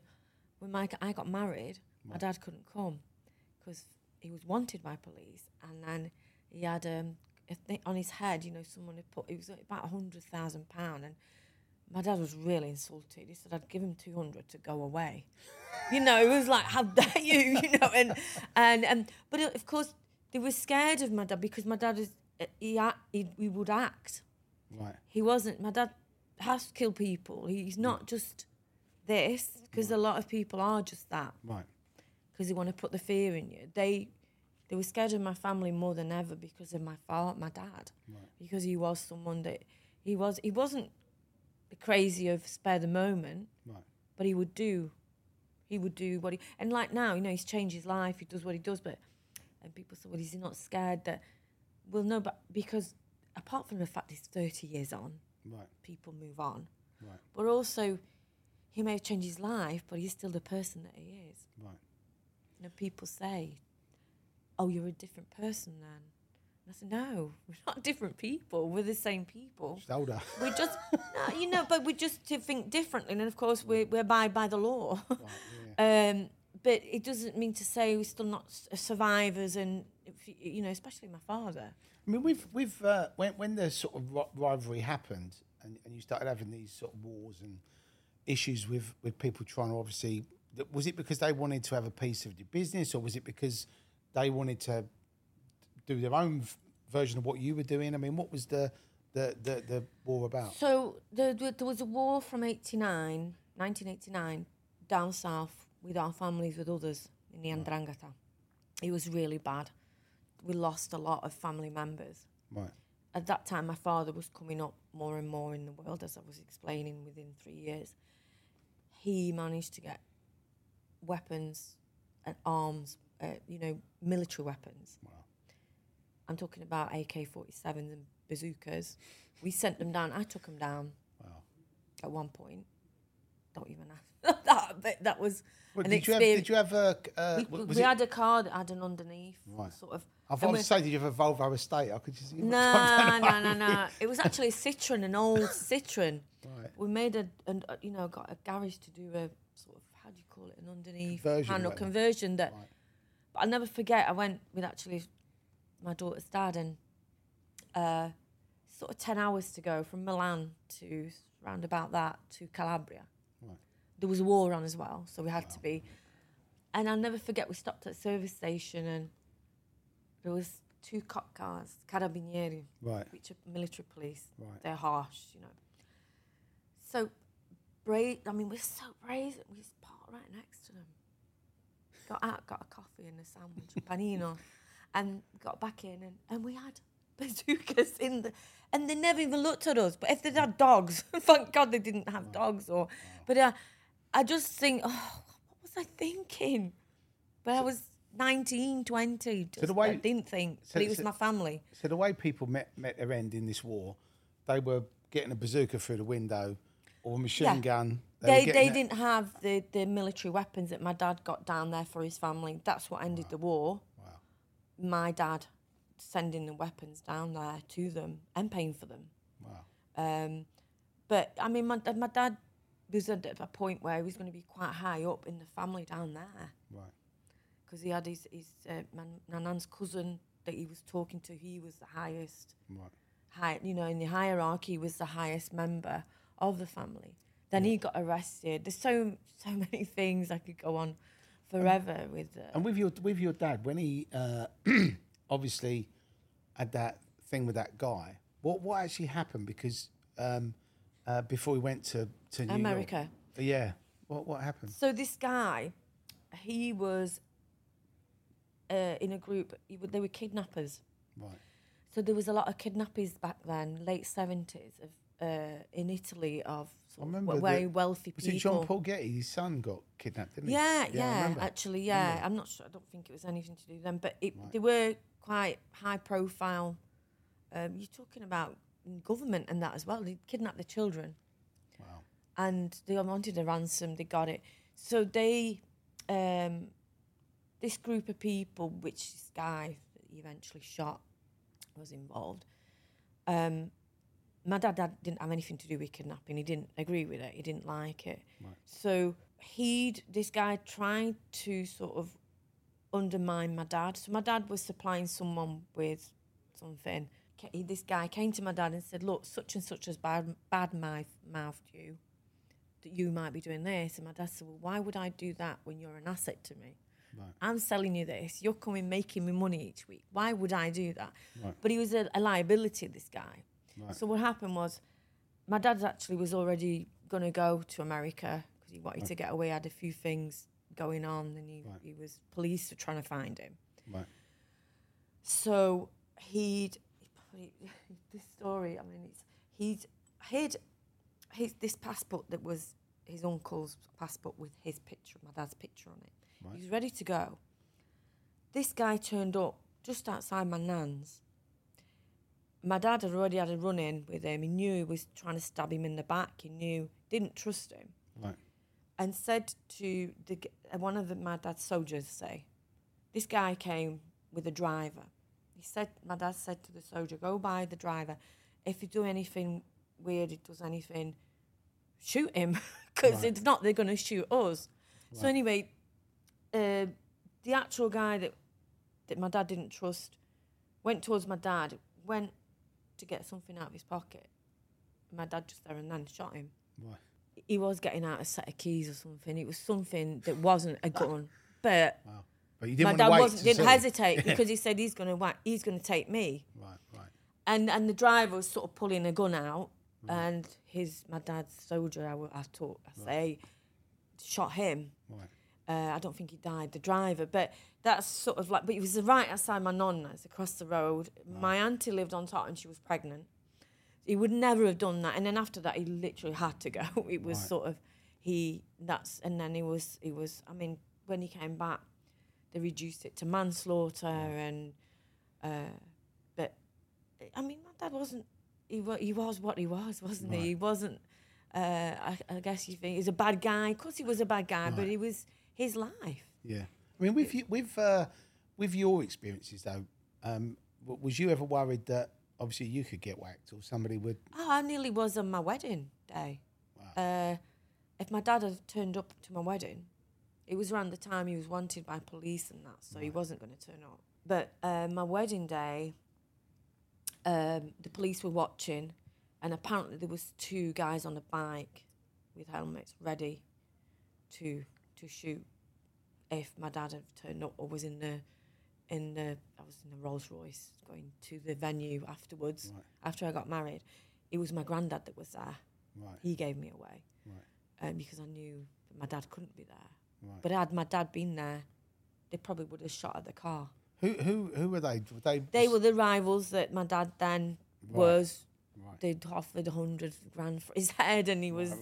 When my, I got married, my dad couldn't come because he was wanted by police, and then he had um, on his head. You know, someone had put it was about a hundred thousand pound, and my dad was really insulted. He said I'd give him two hundred to go away. you know, it was like how dare you? You know, and and and but uh, of course they were scared of my dad because my dad is uh, he he, he would act. Right. He wasn't. My dad has to kill people. He's not just this because a lot of people are just that Right. because they want to put the fear in you. They they were scared of my family more than ever because of my father, my dad, because he was someone that he was. He wasn't the crazy of spare the moment, Right. but he would do. He would do what he and like now, you know, he's changed his life. He does what he does, but and people say, well, is he not scared that? Well, no, but because apart from the fact he's thirty years on, Right. people move on. Right. But also, he may have changed his life, but he's still the person that he is. Right. You know, people say, "Oh, you're a different person then." I said, "No, we're not different people. We're the same people. Just older. We're just, no, you know, but we just to think differently, and of course, we we abide by the law. um, but it doesn't mean to say we're still not survivors, and you- you know, especially my father. I mean, with with uh, when when the sort of rivalry happened, and, and you started having these sort of wars and issues with with people trying to obviously, was it because they wanted to have a piece of the business, or was it because they wanted to do their own version of what you were doing? I mean, what was the the the, the war about? So there, there there was a war from 89, 1989, down south with our families, with others in the Ndrangheta. It was really bad. We lost a lot of family members. Right. At that time, my father was coming up more and more in the world, as I was explaining, within three years. He managed to get weapons and arms, uh, you know, military weapons. I'm talking about AK 47s and bazookas. We sent them down. I took them down Wow. at one point. Don't even ask. that, but that was an did you have? Did you have a? Uh, we we had a car that had an underneath Right. sort of. I and was we- to say, did you have a Volvo estate? I could just. no, no, no, no. It was actually a Citroen, an old Citroen. Right. We made a, an, you know, got a garage to do a sort of, how do you call it, an underneath Conversion, panel whatever. conversion that. But I'll never forget. I went with actually my daughter's dad and uh, sort of ten hours to go from Milan to round about that to Calabria. Right. There was a war on as well, so we had to be. And I'll never forget, we stopped at a service station and there was two cop cars, carabinieri, Right. which are military police. Right. They're harsh, you know. So, bra- I mean, we're so brazen. We just parked right next to them. Got out, got a coffee and a sandwich, panino, and got back in, and, and we had bazookas in the, and they never even looked at us. But if they'd had dogs, thank God they didn't have dogs. Or, but uh, I just think, oh, what was I thinking? But I was 19, 20. Just, the way- I didn't think. so- it was so- my family. So the way people met met their end in this war, they were getting a bazooka through the window or a machine Yeah. gun. were They, they didn't have the, the military weapons that my dad got down there for his family. That's what ended the war. My dad sending the weapons down there to them and paying for them. Wow. Um, but I mean, my, dad- my dad was at a point where he was going to be quite high up in the family down there Right. because he had his, his uh, my, my nan's cousin that he was talking to. He was the highest, Right. high, you know, in the hierarchy was the highest member of the family. Then he got arrested. There's so so many things I could go on forever with. Uh, And with your with your dad, when he uh, obviously had that thing with that guy, what what actually happened? Because um, uh, before he went to to New York- America. yeah. What what happened? So this guy, he was uh, in a group. He, they were kidnappers. Right. So there was a lot of kidnappers back then, late seventies, of uh, in Italy of sort of remember w- that- very wealthy Was people. it John Paul Getty? His son got kidnapped, didn't he? Yeah, yeah, actually, yeah. I'm not sure. I don't think it was anything to do with them, but it, they were quite high profile. Um, you're talking about government and that as well. They kidnapped the children. Wow. And they wanted a ransom. They got it. So they, um, this group of people, which this guy eventually shot, was involved. Um, my dad, dad didn't have anything to do with kidnapping. He didn't agree with it. He didn't like it. So he'd this guy tried to sort of undermine my dad. So my dad was supplying someone with something. This guy came to my dad and said, "Look, such and such has bad bad mouth mouthed you. That you might be doing this." And my dad said, "Well, why would I do that when you're an asset to me?" I'm selling you this. You're coming making me money each week. Why would I do that? But he was a, a liability, this guy. So what happened was, my dad actually was already going to go to America because he wanted to get away. Had a few things going on, and he, he was police were trying to find him. Right. So he'd he, this story. I mean, it's he'd hid his this passport that was his uncle's passport with his picture, my dad's picture on it. He was ready to go. This guy turned up just outside my nan's. My dad had already had a run in with him. He knew he was trying to stab him in the back. He knew, didn't trust him Right. and said to the, uh, one of the, my dad's soldiers, say, this guy came with a driver. He said, my dad said to the soldier, go by the driver. If you do anything weird, he does anything, shoot him. Because it's not, they're going to shoot us. So anyway, uh, the actual guy that, that my dad didn't trust went towards my dad, went to get something out of his pocket. My dad just there and then shot him Right. he was getting out a set of keys or something. It was something that wasn't a gun. But But you my didn't want dad wasn't didn't hesitate because he said he's gonna whack, he's gonna take me. Right. Right. And and the driver was sort of pulling a gun out, and his my dad's soldier, I, I taught, I say, shot him. Right. Uh, I don't think he died, the driver, but that's sort of like, but he was right outside my nonna's across the road. My auntie lived on top and she was pregnant. He would never have done that. And then after that, he literally had to go. It was sort of, he, that's, and then he was, he was, I mean, when he came back, they reduced it to manslaughter and, uh, but, I mean, my dad wasn't, he, wa- he was what he was, wasn't he? He wasn't, uh, I, I guess you think he's a bad guy. Of course, he was a bad guy, but it was his life. Yeah. I mean, with you, with uh, with your experiences though, um, was you ever worried that obviously you could get whacked or somebody would? Oh, I nearly was on my wedding day. Uh, if my dad had turned up to my wedding, it was around the time he was wanted by police and that, so he wasn't going to turn up. But uh, my wedding day, um, the police were watching, and apparently there was two guys on a bike with helmets ready to to shoot if my dad had turned up or was in the in the I was in the Rolls Royce going to the venue afterwards after I got married. It was my granddad that was there. Right. He gave me away Right. um, because I knew that my dad couldn't be there. Right. But had my dad been there, they probably would have shot at the car. Who who who were they? Were they They were the rivals that my dad then was. Right. They'd offered a hundred grand for his head, and he was.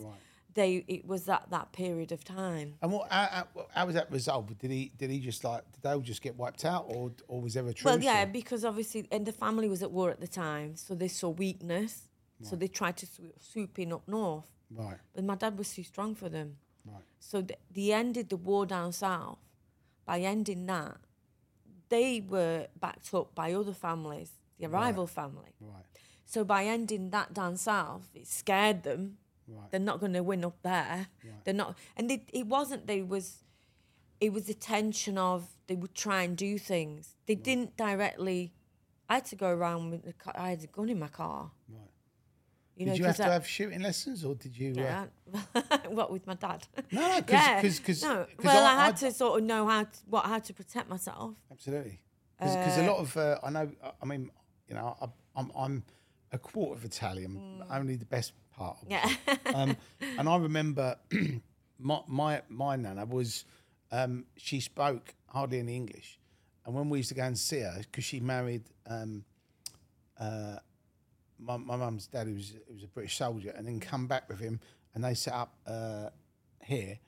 Right. They it was that that period of time. And what? How, how, how was that resolved? Did he? Did he just like? Did they all just get wiped out, or or was there a truce? Well, yeah, or- because obviously, and the family was at war at the time, so they saw weakness. So they tried to swoop in up north, Right. but my dad was too strong for them. Right. So th- they ended the war down south. By ending that, they were backed up by other families, the rival family. Right. So by ending that down south, it scared them. Right. They're not going to win up there. They're not, and it, it wasn't. They was, it was the tension of they would try and do things. They didn't directly. I had to go around with the car. I had a gun in my car. Right. You did you 'cause have to I- have shooting lessons, or did you? Uh, yeah. what with my dad? No, no, 'cause- yeah. 'cause- 'cause- no. Well, I- I, had I- to sort of know how to, what how to protect myself. Absolutely. Because a lot of uh, I know. I mean, you know, I, I'm I'm a quarter of Italian, only the best part. Of Yeah. um, and I remember my my my nana was um, she spoke hardly any English, and when we used to go and see her because she married um, uh, my my mum's dad who was who was a British soldier, and then come back with him, and they set up uh, here.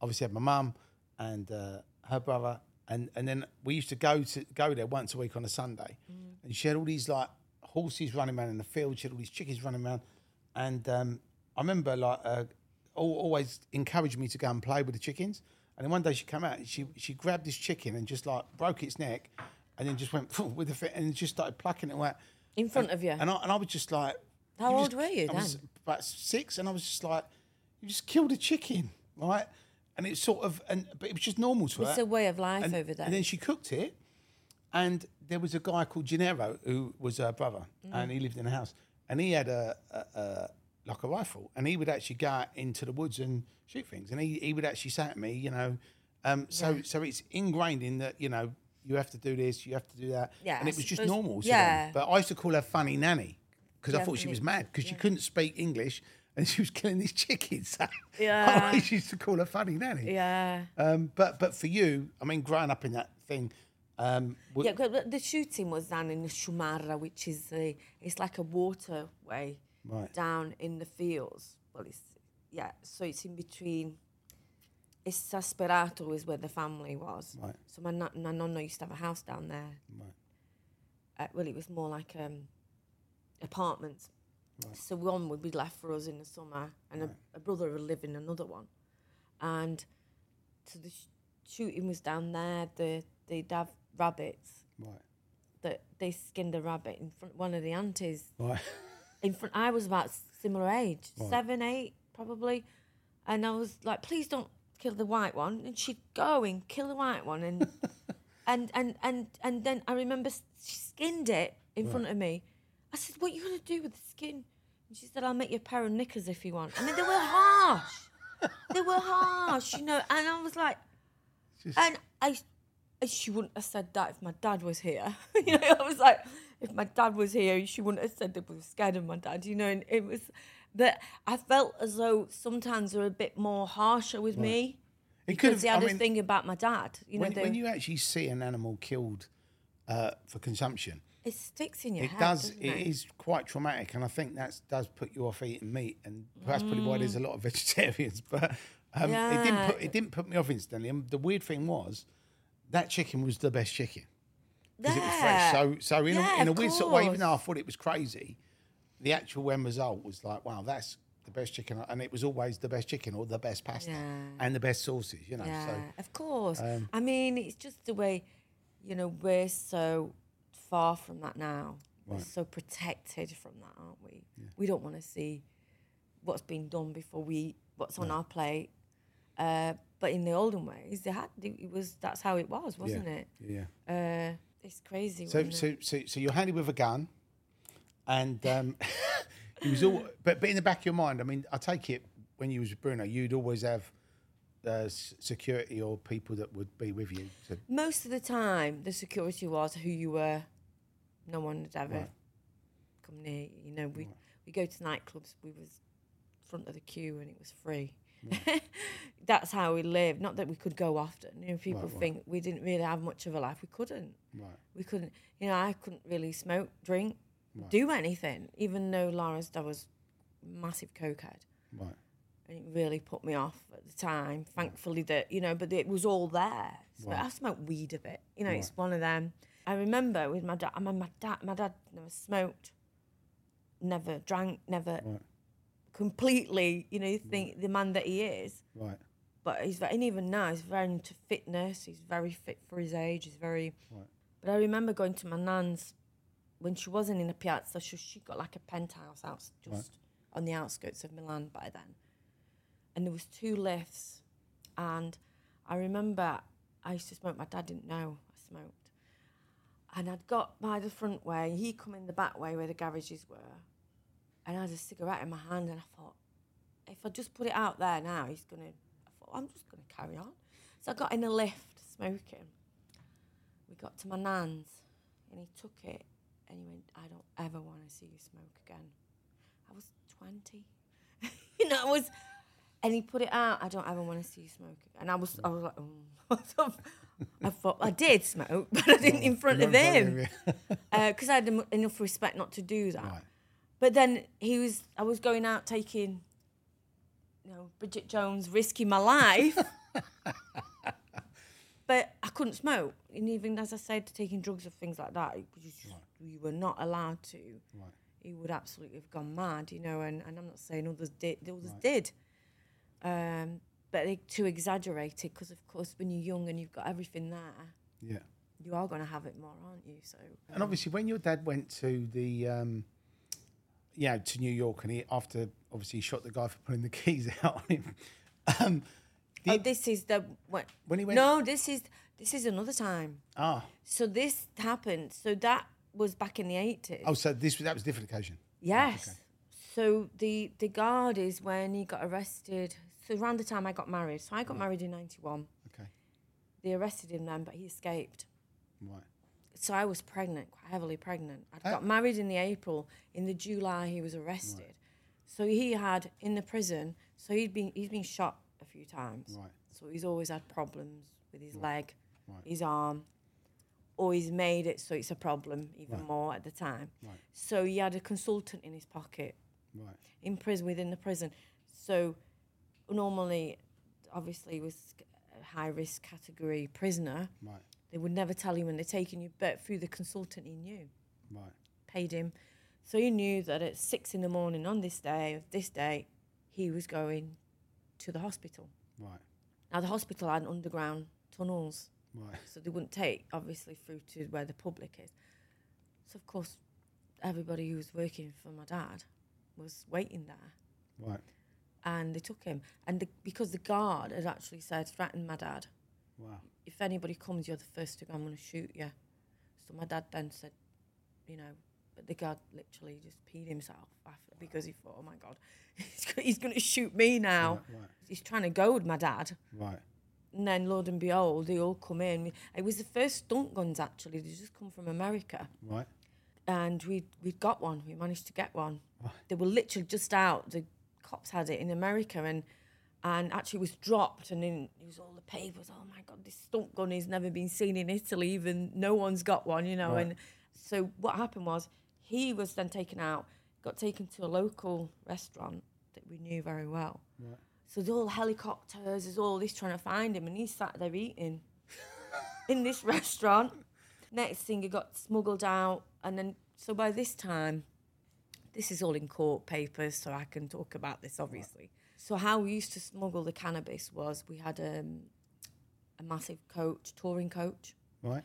Obviously, had my mum and uh, her brother, and and then we used to go to go there once a week on a Sunday, and she had all these like horses running around in the field. She had all these chickens running around, and um, I remember like uh, always encouraged me to go and play with the chickens. And then one day she came out, and she she grabbed this chicken and just like broke its neck, and then just went with the fit and just started plucking it out. In front of you. And I, and I was just like, How old just- were you I was then? about six, and I was just like, you just killed a chicken, right? And it's sort of, and but it was just normal to her. It's a way of life and, over there. And then she cooked it, and there was a guy called Gennaro who was her brother, Mm. and he lived in a house, and he had a, a, a like a rifle, and he would actually go out into the woods and shoot things, and he, he would actually say to me, you know, um, so so it's ingrained in that, you know, you have to do this, you have to do that, Yeah, and it was just normal. Yeah. them. But I used to call her funny nanny because I thought she was mad because she couldn't speak English. And she was killing these chickens. Yeah. I used to call her funny nanny. yeah. Um, but but for you, I mean, growing up in that thing, um, w- Yeah, the- shooting was down in the Shumara, which is the it's like a waterway Right. down in the fields. Well, it's yeah, so it's in between. Esasperado is where the family was. Right. So my na- my nonna used to have a house down there. Right. Uh, well, it was more like um, apartments. So one would be left for us in the summer, and a, a brother would live in another one. And so the sh- shooting was down there. The they'd have rabbits right, that they skinned a rabbit in front one of the aunties. right, In front, I was about similar age, seven, eight, probably, and I was like, "Please don't kill the white one." And she'd go and kill the white one, and and and and and then I remember she skinned it in front of me. I said, "What are you gonna do with the skin?" And she said, "I'll make you a pair of knickers if you want." I mean, they were harsh. they were harsh, you know. And I was like, and I, she wouldn't have said that if my dad was here. you know, I was like, if my dad was here, she wouldn't have said that we were scared of my dad. You know, and it was that I felt as though sometimes they're a bit more harsher with me It could because have- they had I a mean, thing about my dad. You know, when, they- when you actually see an animal killed uh, for consumption, it sticks in your it head. does. doesn't It is quite traumatic, and I think that does put you off eating meat, and that's probably why there's a lot of vegetarians. But um, it didn't put it didn't put me off instantly. And the weird thing was that chicken was the best chicken because it was fresh. So so in Yeah, a, in a of weird sort of way, even though I thought it was crazy, the actual end result was like, wow, that's the best chicken, and it was always the best chicken or the best pasta Yeah. and the best sauces. You know, Yeah, so of course. um, I mean, it's just the way, you know, we're so far from that now. We're so protected from that, aren't we? We don't want to see what's been done before we what's on our plate. Uh, but in the olden ways, they had it was that's how it was, wasn't yeah, it? Yeah. Uh, it's crazy. So, so, so, so you're handy with a gun, and um, it was all. But, but in the back of your mind, I mean, I take it when you was with Bruno, you'd always have uh, security or people that would be with you? Most of the time, the security was who you were. No one had ever Right. come near. you. You know, we we go to nightclubs. We was front of the queue and it was free. That's how we lived. Not that we could go often. You know, people Right, right. think we didn't really have much of a life. We couldn't. right, We couldn't. You know, I couldn't really smoke, drink, do anything. Even though Laura's dad was massive cokehead right, and it really put me off at the time. Thankfully, that you know, but it was all there. So I smoked weed a bit. You know, it's one of them. I remember with my dad. I mean, my dad. My dad never smoked, never drank, never completely. You know, you think the man that he is, right, but he's very, and even now he's very into fitness. He's very fit for his age. He's very. Right. But I remember going to my nan's when she wasn't in a piazza. She she got like a penthouse out just on the outskirts of Milan by then, and there was two lifts, and I remember I used to smoke. My dad didn't know I smoked, and I'd got by the front way. He come in the back way where the garages were, and I had a cigarette in my hand, and I thought, if I just put it out there now, he's gonna. I thought I'm just gonna carry on. So I got in a lift smoking. We got to my nan's, and he took it, and he went, "I don't ever want to see you smoke again." I was twenty, you know. I was, and he put it out. I don't ever want to see you smoke again. And I was, I was like, oh. I thought I did smoke, but I didn't in front of him because uh, I had em- enough respect not to do that. Right. But then he was, I was going out taking, you know, Bridget Jones, risking my life. but I couldn't smoke. And even as I said, taking drugs or things like that, you, just, we were not allowed to. Right. He would absolutely have gone mad, you know, and, and I'm not saying others did, others did. Um, but they, to exaggerate it, because of course, when you're young and you've got everything there, yeah. you are going to have it more, aren't you? So, And obviously, when your dad went to the, um, yeah, to New York, and he after obviously he shot the guy for putting the keys out on him. Um, oh, this is the what? When he went- No, this is this is another time. ah, So this happened. So that was back in the eighties. oh, so this was that was a different occasion. yes. So the the guard is when he got arrested. So around the time I got married. So I got married in ninety one. Okay, They arrested him then, but he escaped. right, So I was pregnant, quite heavily pregnant. I got married in the April. In the July, he was arrested. So he had in the prison. So he'd been he's been shot a few times. Right. So he's always had problems with his leg, Right. his arm, or he's made it so it's a problem even more at the time. Right. So he had a consultant in his pocket right, in prison within the prison. So normally, obviously, he was a high risk category prisoner. right, They would never tell you when they're taking you, but through the consultant, he knew, right, paid him. So he knew that at six in the morning on this day, of this day, he was going to the hospital. right, Now, the hospital had underground tunnels, right, so they wouldn't take, obviously, through to where the public is. So, of course, everybody who was working for my dad was waiting there. right, And they took him. And the, because the guard had actually said, threatened my dad, wow, if anybody comes, you're the first to go, I'm going to shoot you. So my dad then said, you know, but the guard literally just peed himself after because he thought, oh my God, he's, he's going to shoot me now. Right, right. He's trying to goad my dad. right, And then, Lord and behold, they all come in. It was the first stunt guns, actually. They just come from America. right, And we we'd got one. We managed to get one. They were literally just out. The cops had it in America, and and actually was dropped. And then it was all the papers. Oh my God, this stunt gun has never been seen in Italy. Even no one's got one, you know. Right. And so what happened was he was then taken out, got taken to a local restaurant that we knew very well. So there's all helicopters, there's all this trying to find him, and he sat there eating in this restaurant. Next thing, he got smuggled out, and then so by this time, this is all in court papers, so I can talk about this obviously. So how we used to smuggle the cannabis was we had um, a massive coach, touring coach, right,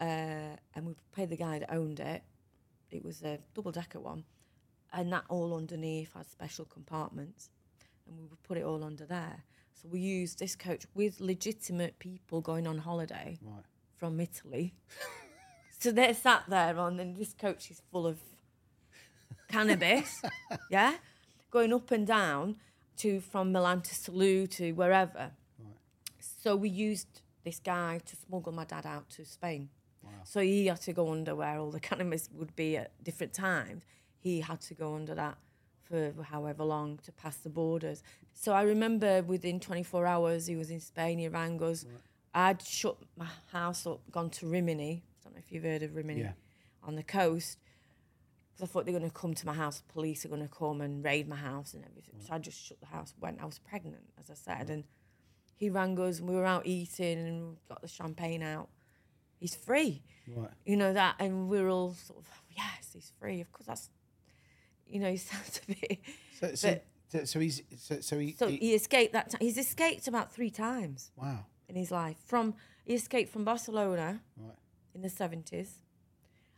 uh, and we paid the guy that owned it. It was a double decker one, and that all underneath had special compartments, and we would put it all under there. So we used this coach with legitimate people going on holiday right, from Italy. so they're sat there on, and this coach is full of cannabis, yeah, going up and down to from Milan to Salou to wherever. So we used this guy to smuggle my dad out to Spain. So he had to go under where all the cannabis would be at different times. He had to go under that for however long to pass the borders. So I remember within 24 hours he was in Spain. He rang us. I'd shut my house up, gone to Rimini. I don't know if you've heard of Rimini Yeah. on the coast. 'Cause I thought they're going to come to my house. Police are going to come and raid my house and everything. Mm. So I just shut the house. When I was pregnant, as I said, mm. and he rang us and we were out eating and got the champagne out. He's free, Right. you know that, and we're all sort of yes, he's free. Of course, that's you know he sounds a bit. So, so, but- so, so he's so, so he, so he- he escaped that time. He's escaped about three times wow. in his life. From he escaped from Barcelona Right. in the seventies.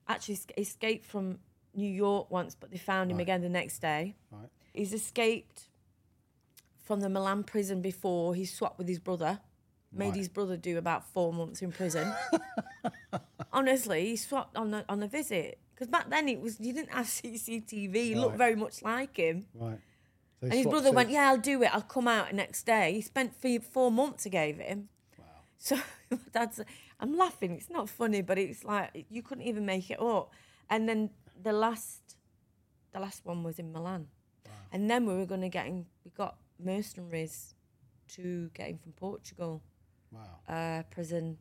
Actually, escaped from New York once, but they found him again the next day. Right. He's escaped from the Milan prison before. He swapped with his brother. Made Right. his brother do about four months in prison. Honestly, he swapped on the on the visit because back then it was you didn't have CCTV. He looked very much like him. Right. So And his brother went, "Yeah, I'll do it. I'll come out next day." He spent three, four months. I gave him. Wow. So my dad's, I'm laughing. It's not funny, but it's like you couldn't even make it up. And then the last, the last one was in Milan, and then we were going to get in, We got mercenaries to get him from Portugal Wow. uh, prison.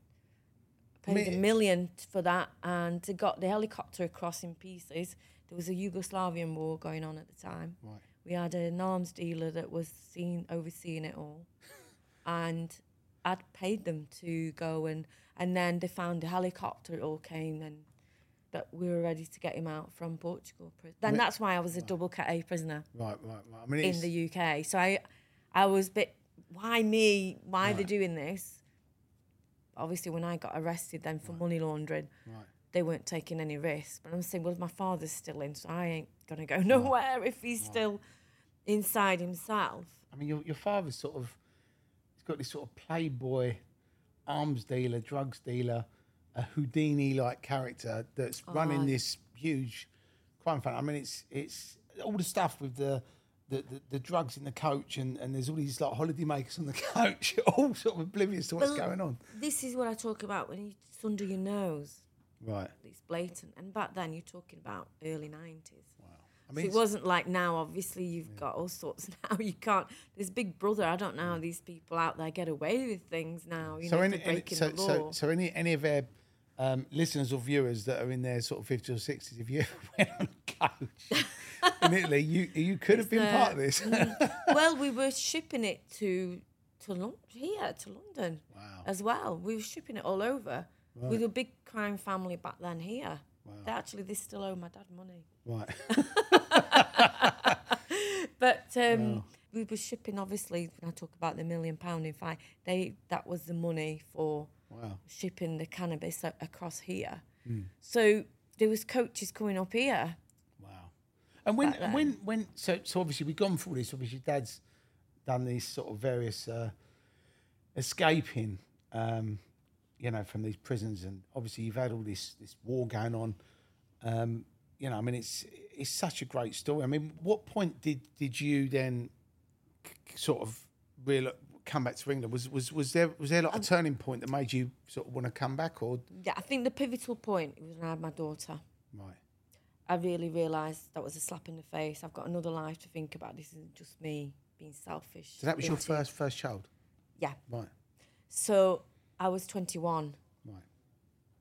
Paid a million for that, and they got the helicopter across in pieces. There was a Yugoslavian war going on at the time. Right. We had an arms dealer that was seen overseeing it all, and I'd paid them to go and and then they found a helicopter. It all came and that we were ready to get him out from Portugal. Then mean- that's why I was a double Cat A prisoner Right. Right. Right. I mean, in the UK. So I, I was a bit, why me? Why are they doing this? Obviously, when I got arrested then for money laundering, Right. they weren't taking any risks. But I'm saying, well, my father's still in, so I ain't gonna go nowhere if he's still inside himself. I mean, your your father's sort of he's got this sort of playboy, arms dealer, drugs dealer, a Houdini like character that's oh, running this huge crime family. I mean, it's it's all the stuff with the. The, the, the drugs in the coach and, and there's all these like holiday makers on the coach, all sort of oblivious to what's Well, going on. This is what I talk about when you, it's under your nose. Right. It's blatant. And back then, you're talking about early 90s. Wow. I So it wasn't like now. Obviously, you've got all sorts now. You can't. There's Big Brother. I don't know how these people out there get away with things now. You know, any, breaking so, the law. so, so any any of our um, listeners or viewers that are in their sort of fifties or sixties, if you went on coach in Italy, you you could have been uh, part of this. well, we were shipping it to to Lon- here to London Wow. as well. We were shipping it all over. We were a big crime family back then here. They actually, they still owe my dad money. right. But um, we were shipping. Obviously, when I talk about the million pound in five, they that was the money for Wow. shipping the cannabis across here. Hmm. So there was coaches coming up here. Wow. And when then. when when so so obviously we've gone through this. Obviously, Dad's done these sort of various uh, escaping, um, you know, from these prisons, and obviously you've had all this this war going on. Um, you know, I mean, it's it's such a great story. I mean, what point did did you then sort of real come back to England? Was was was there was there like a Um, turning point that made you sort of want to come back, or Yeah, I think the pivotal point was when I had my daughter. right? I really realised that was a slap in the face. I've got another life to think about. This isn't just me being selfish. So that was your first first child, Yeah. right? So I was 21, Right.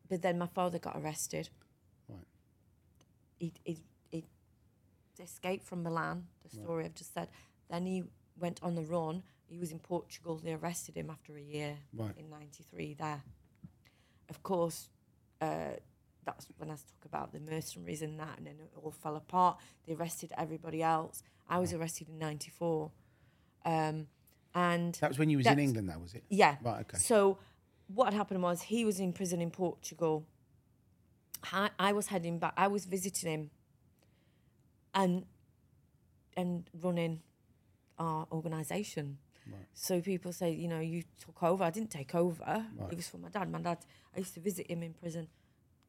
but then my father got arrested. Right. He, he, he escaped from Milan, the story I've just said. Then he went on the run. He was in Portugal. They arrested him after a year Right. in 93 there. Of course, uh, that's when I talk about the mercenaries and that, and then it all fell apart. They arrested everybody else. I was arrested in 94. Um, and That was when you was in England, That was it? yeah. Right, okay. So what happened was he was in prison in Portugal. I, I was heading back. I was visiting him, and and running our organisation. So people say, you know, you took over. I didn't take over. It was for my dad. My dad. I used to visit him in prison,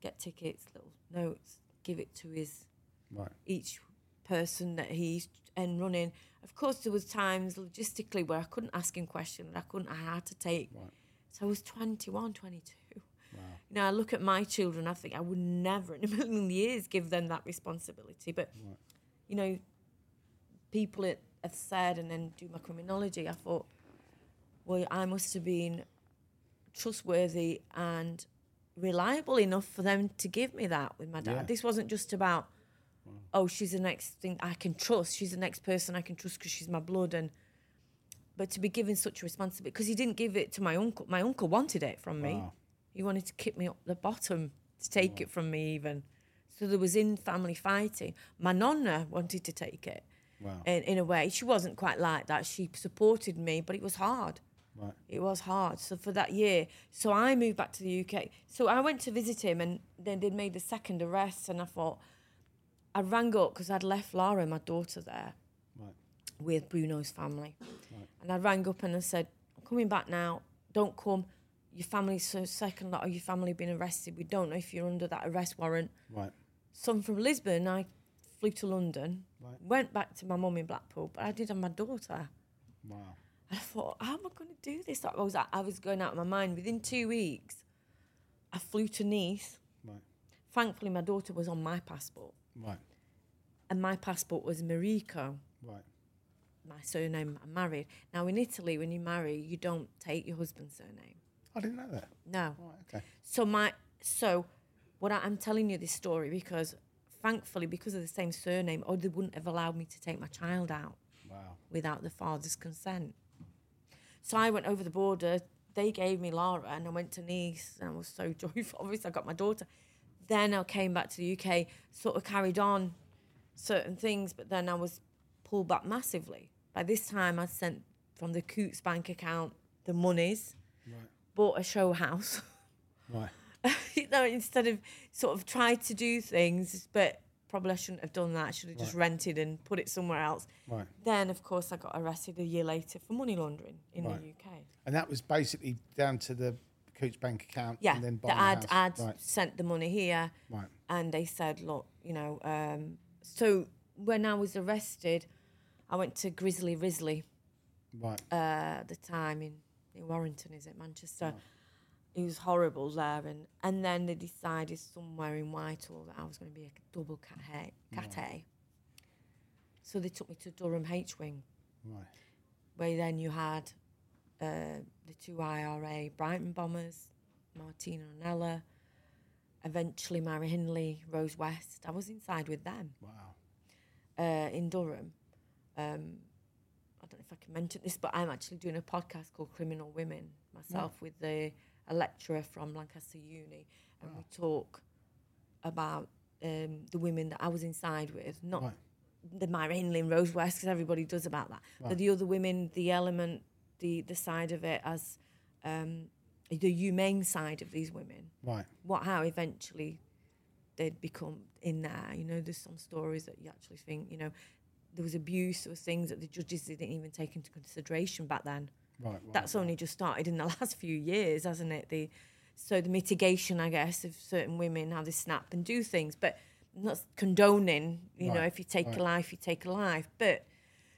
get tickets, little notes, give it to his Right. each person that he and running. Of course, there was times logistically where I couldn't ask him questions. I couldn't. I had to take. So I was 21, 22. You know, I look at my children. I think I would never in a million years give them that responsibility. But you know, people it have said, and then do my criminology. I thought, well, I must have been trustworthy and reliable enough for them to give me that with my dad. Yeah. This wasn't just about, mm. oh, she's the next thing I can trust. She's the next person I can trust because she's my blood. And but to be given such a responsibility because he didn't give it to my uncle. My uncle wanted it from me. Wow. He wanted to kick me up the bottom to take it from me even. So there was in family fighting. My nonna wanted to take it. Wow. In, in a way, she wasn't quite like that. She supported me, but it was hard. Right. It was hard. So for that year, so I moved back to the UK. So I went to visit him, and then they made the second arrest. And I thought, I rang up because I'd left Lara, my daughter, there Right. with Bruno's family. And I rang up and I said, I'm coming back now. Don't come. Your family's so second lot of your family been arrested. We don't know if you're under that arrest warrant. Right. So I'm from Lisbon. I flew to London, Right. went back to my mum in Blackpool, but I did have my daughter. Wow. I thought, how am I going to do this? I was, I was going out of my mind. Within two weeks, I flew to Nice. Right. Thankfully, my daughter was on my passport, Right. and my passport was Merico, Right. my surname. I'm married. Now, in Italy, when you marry, you don't take your husband's surname. I didn't know that. No. Right. Okay. So my so what I, I'm telling you this story because thankfully because of the same surname, or they wouldn't have allowed me to take my child out Wow. without the father's consent. So I went over the border. They gave me Lara, and I went to Nice, and I was so joyful. Obviously, I got my daughter. Then I came back to the UK, sort of carried on certain things, but then I was pulled back massively. By this time, I'd sent from the Coutts bank account the monies, Right. bought a show house. Right. you know, instead of sort of try to do things, but probably I shouldn't have done that. I should have just rented and put it somewhere else. Right. Then, of course, I got arrested a year later for money laundering in Right. the UK. And that was basically down to the Coutts Bank account. Yeah, And then the buying ad the ad house. Right. sent the money here, Right. and they said, look, you know. Um, so when I was arrested, I went to Grizzly Risley Right. uh, at the time in, in Warrington, is it Manchester? It was horrible there, and, and then they decided somewhere in Whitehall that I was going to be a double cat A, cat A. So they took me to Durham H Wing, Right. where then you had uh, the two IRA Brighton bombers, Martina and Ella, eventually Myra Hindley, Rose West. I was inside with them Wow. uh, in Durham. Um, I don't know if I can mention this, but I'm actually doing a podcast called Criminal Women myself with the, a lecturer from Lancaster Uni, and we talk about um, the women that I was inside with, not Right. the Myra Hindley Rose West, because everybody does about that, but the other women, the element, the the side of it as um, the humane side of these women Right. what how eventually they'd become in there. You know, there's some stories that you actually think, you know, there was abuse or things that the judges didn't even take into consideration back then. Right. right. That's only just started in the last few years, hasn't it? The so the mitigation, I guess, of certain women how they snap and do things, but not condoning. You know, if you take right. a life, you take a life. But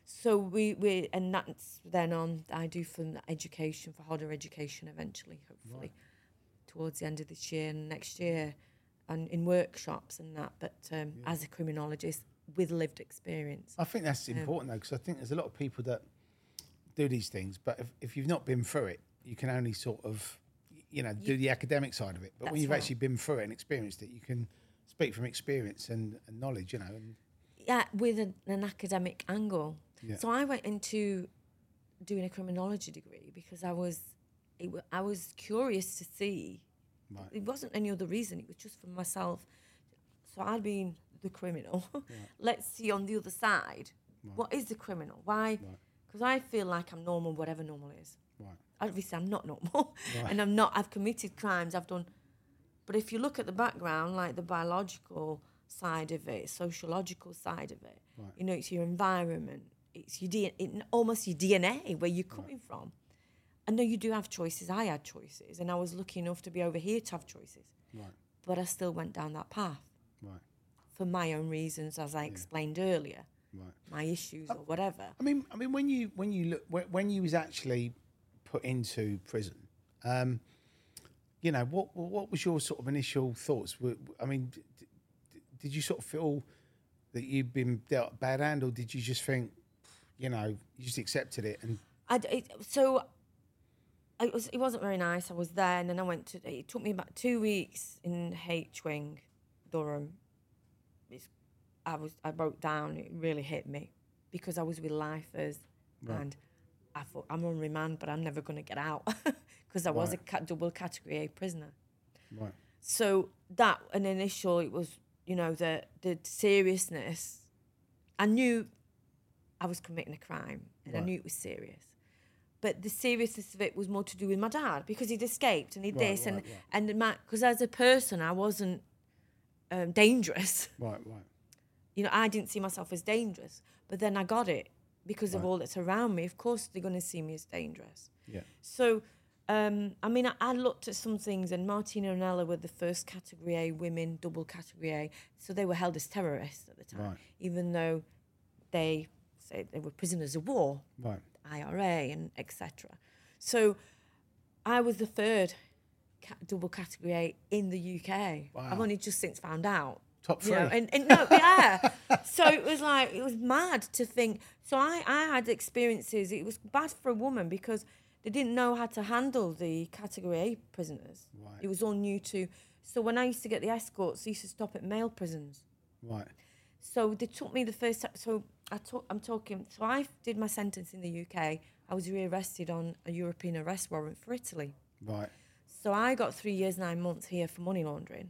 so we we and that's then on. I do from education for harder education eventually, hopefully, towards the end of this year and next year, and in workshops and that. But um, as a criminologist with lived experience. I think that's important though, because I think there's a lot of people that do these things, but if, if you've not been through it, you can only sort of, you know, do the academic side of it. But when you've right. actually been through it and experienced it, you can speak from experience and, and knowledge, you know. And yeah, with an, an academic angle. Yeah. So I went into doing a criminology degree because I was, it, I was curious to see. Right. It wasn't any other reason. It was just for myself. So I'd been the criminal. Let's see on the other side, what is the criminal? Why? Because I feel like I'm normal, whatever normal is. right, Obviously, I'm not normal, and I'm not. I've committed crimes. I've done. But if you look at the background, like the biological side of it, sociological side of it, you know, it's your environment, it's your DNA, it, almost your DNA, where you're coming from. I know you do have choices. I had choices, and I was lucky enough to be over here to have choices. right, But I still went down that path right. for my own reasons, as I explained earlier. Right. my issues or whatever. I mean, I mean, when you when you look when, when you was actually put into prison, um, you know, what what was your sort of initial thoughts? Were- I mean, d- d- did you sort of feel that you'd been dealt a bad hand, or did you just think, you know, you just accepted it and I d it, so it was it wasn't very nice. I was there, and then I went to. It took me about two weeks in H Wing, Durham. It's, I was I broke down. It really hit me because I was with lifers, and I thought I'm on remand, but I'm never going to get out because I was a Right. double category A prisoner. right? So that an initial, it was you know the the seriousness. I knew I was committing a crime, and I knew it was serious. But the seriousness of it was more to do with my dad because he'd escaped and he Right, this right, and right. and my because as a person I wasn't um, dangerous. Right, right. You know, I didn't see myself as dangerous, but then I got it because of all that's around me. Of course, they're going to see me as dangerous. Yeah. So, um, I mean, I, I looked at some things, and Martina and Ella were the first Category A women, double Category A. So they were held as terrorists at the time, Right. even though they say they were prisoners of war, Right. IRA, and etc. So I was the third ca- double Category A in the UK. I've only just since found out. Top You know, three. and, and no, yeah. so it was like it was mad to think. So I, I had experiences. It was bad for a woman because they didn't know how to handle the category A prisoners. Right. It was all new to. So when I used to get the escorts, they used to stop at male prisons. Right. So they took me the first. So I took. I'm talking. So I did my sentence in the UK. I was rearrested on a European arrest warrant for Italy. Right. So I got three years, nine months here for money laundering.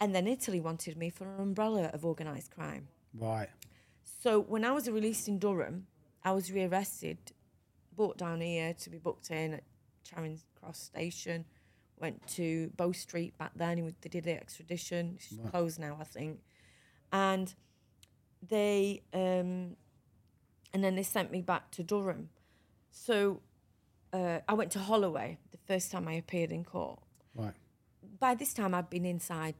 And then Italy wanted me for an umbrella of organised crime. Right. So when I was released in Durham, I was rearrested, brought down here to be booked in at Charing Cross Station, went to Bow Street back then. They did the extradition. It's closed now, I think. And they, um, and then they sent me back to Durham. So uh, I went to Holloway the first time I appeared in court Right. by this time I'd been inside.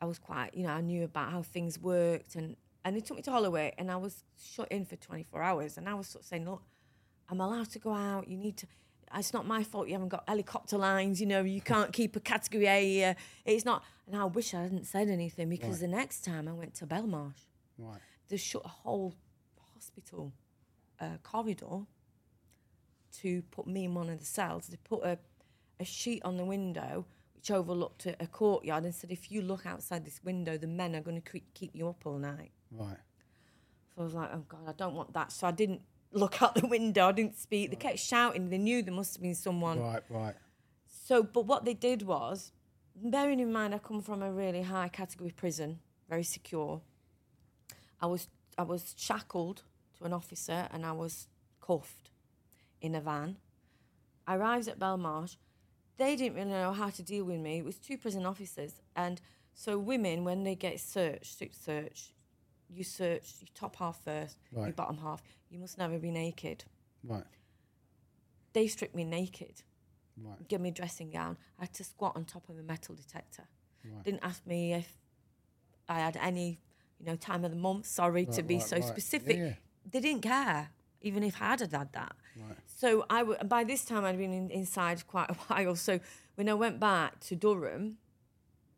I was quite, you know, I knew about how things worked, and and they took me to Holloway, and I was shut in for 24 hours, and I was sort of saying, look, I'm allowed to go out. You need to. It's not my fault you haven't got helicopter lines. You know, you can't keep a category A. here. It's not. And I wish I hadn't said anything because the next time I went to Belmarsh, Right. they shut a whole hospital uh, corridor to put me in one of the cells. They put a, a sheet on the window which overlooked a, a courtyard and said, if you look outside this window, the men are going to keep you up all night. Right. So I was like, oh God, I don't want that. So I didn't look out the window. I didn't speak. They kept shouting. They knew there must have been someone. Right. Right. So, but what they did was, bearing in mind I come from a really high category prison, very secure. I was I was shackled to an officer and I was cuffed in a van. I arrived at Belmarsh. They didn't really know how to deal with me. It was two prison officers, and so women when they get searched, strip search, you search your top half first, your bottom half. You must never be naked. Right. They stripped me naked Right. give me a dressing gown. I had to squat on top of a metal detector. Right. Didn't ask me if I had any, you know, time of the month. Sorry to be right, so right. specific. Yeah, yeah. They didn't care, even if I had had that. Right. So I w- by this time I'd been in, inside quite a while. So when I went back to Durham,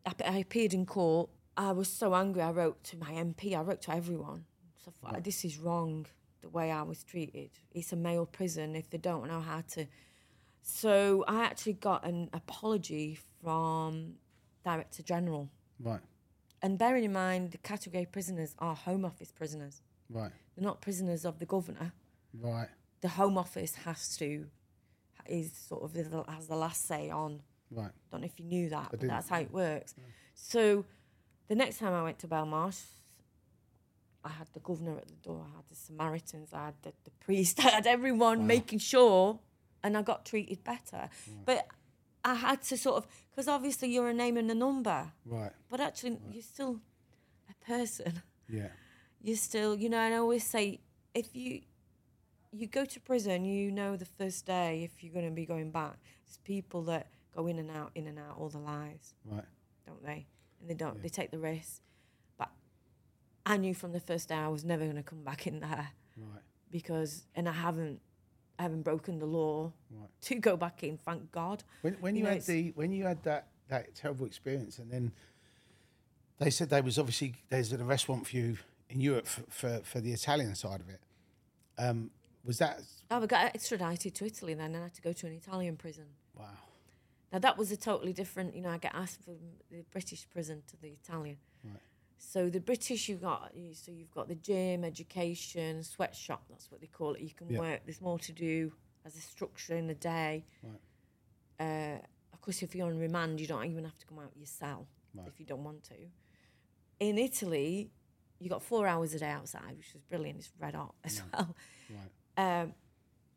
I, I appeared in court. I was so angry. I wrote to my MP. I wrote to everyone. So thought, this is wrong. The way I was treated. It's a male prison. If they don't know how to so I actually got an apology from Director General. Right. And bearing in mind, the category prisoners are Home Office prisoners. Right. They're not prisoners of the governor. Right. The Home Office has to, is sort of the, has the last say on. Right. Don't know if you knew that, but didn't. that's how it works. Mm. So the next time I went to Belmarsh, I had the governor at the door, I had the Samaritans, I had the, the priest, I had everyone making sure, and I got treated better. But I had to sort of, because obviously you're a name and a number, Right. but actually you're still a person. Yeah. You're still, you know, and I always say, if you you go to prison, you know the first day if you're going to be going back. It's people that go in and out, in and out all their lives Right. don't they? And they don't. They take the risk. But I knew from the first day I was never going to come back in there Right. because, and I haven't, I haven't broken the law Right. to go back in. Thank God. When, when You you, know, had the when you had that that terrible experience, and then they said there was obviously there's an arrest warrant for you in Europe for, for, for the Italian side of it. Um, was that Oh, I got extradited to Italy then, and I had to go to an Italian prison. wow? Now that was a totally different. You know, I get asked from the British prison to the Italian. Right. So the British, you've got so you've got the gym, education, sweatshop. That's what they call it. You can Yeah. work. There's more to do as a structure in the day. Uh, of course, if you're on remand, you don't even have to come out your cell if you don't want to. In Italy, you got four hours a day outside, which is brilliant. It's red hot as well. Um,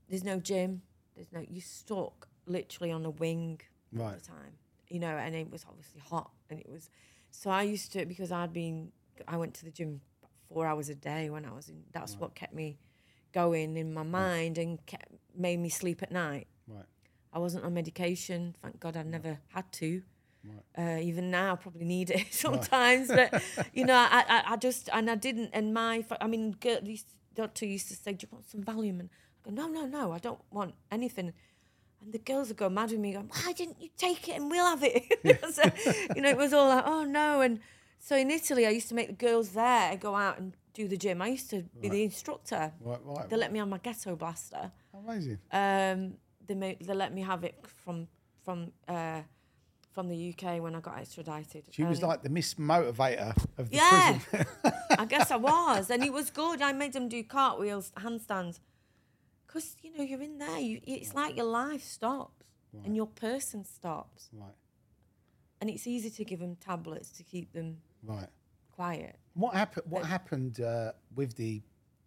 there's no gym. There's no. You stuck literally on a wing all Right. the time. You know, and it was obviously hot, and it was. So I used to because I'd been. I went to the gym four hours a day when I was in. That's what kept me going in my mind and kept, made me sleep at night. Right. I wasn't on medication. Thank God I never had to. Uh, even now, I probably need it sometimes. But you know, I, I, I just and I didn't. And my, I mean, girl, these doctor used to say, "Do you want some Valium?" And I go, "No, no, no, I don't want anything." And the girls would go mad with me, going, "Why didn't you take it and we'll have it?" so, you know, it was all like, "Oh no!" And so in Italy, I used to make the girls there go out and do the gym. I used to be the instructor. Right. Right. They let me have my ghetto blaster. Amazing. Um, they made, they let me have it from from uh, from the UK when I got extradited. She was like the Miss Motivator of the yeah, prison. I guess I was, and it was good. I made them do cartwheels, handstands, because you know you're in there. You, it's like your life stops and your person stops, right. and it's easy to give them tablets to keep them Right. quiet. What happened? What happened uh, with the?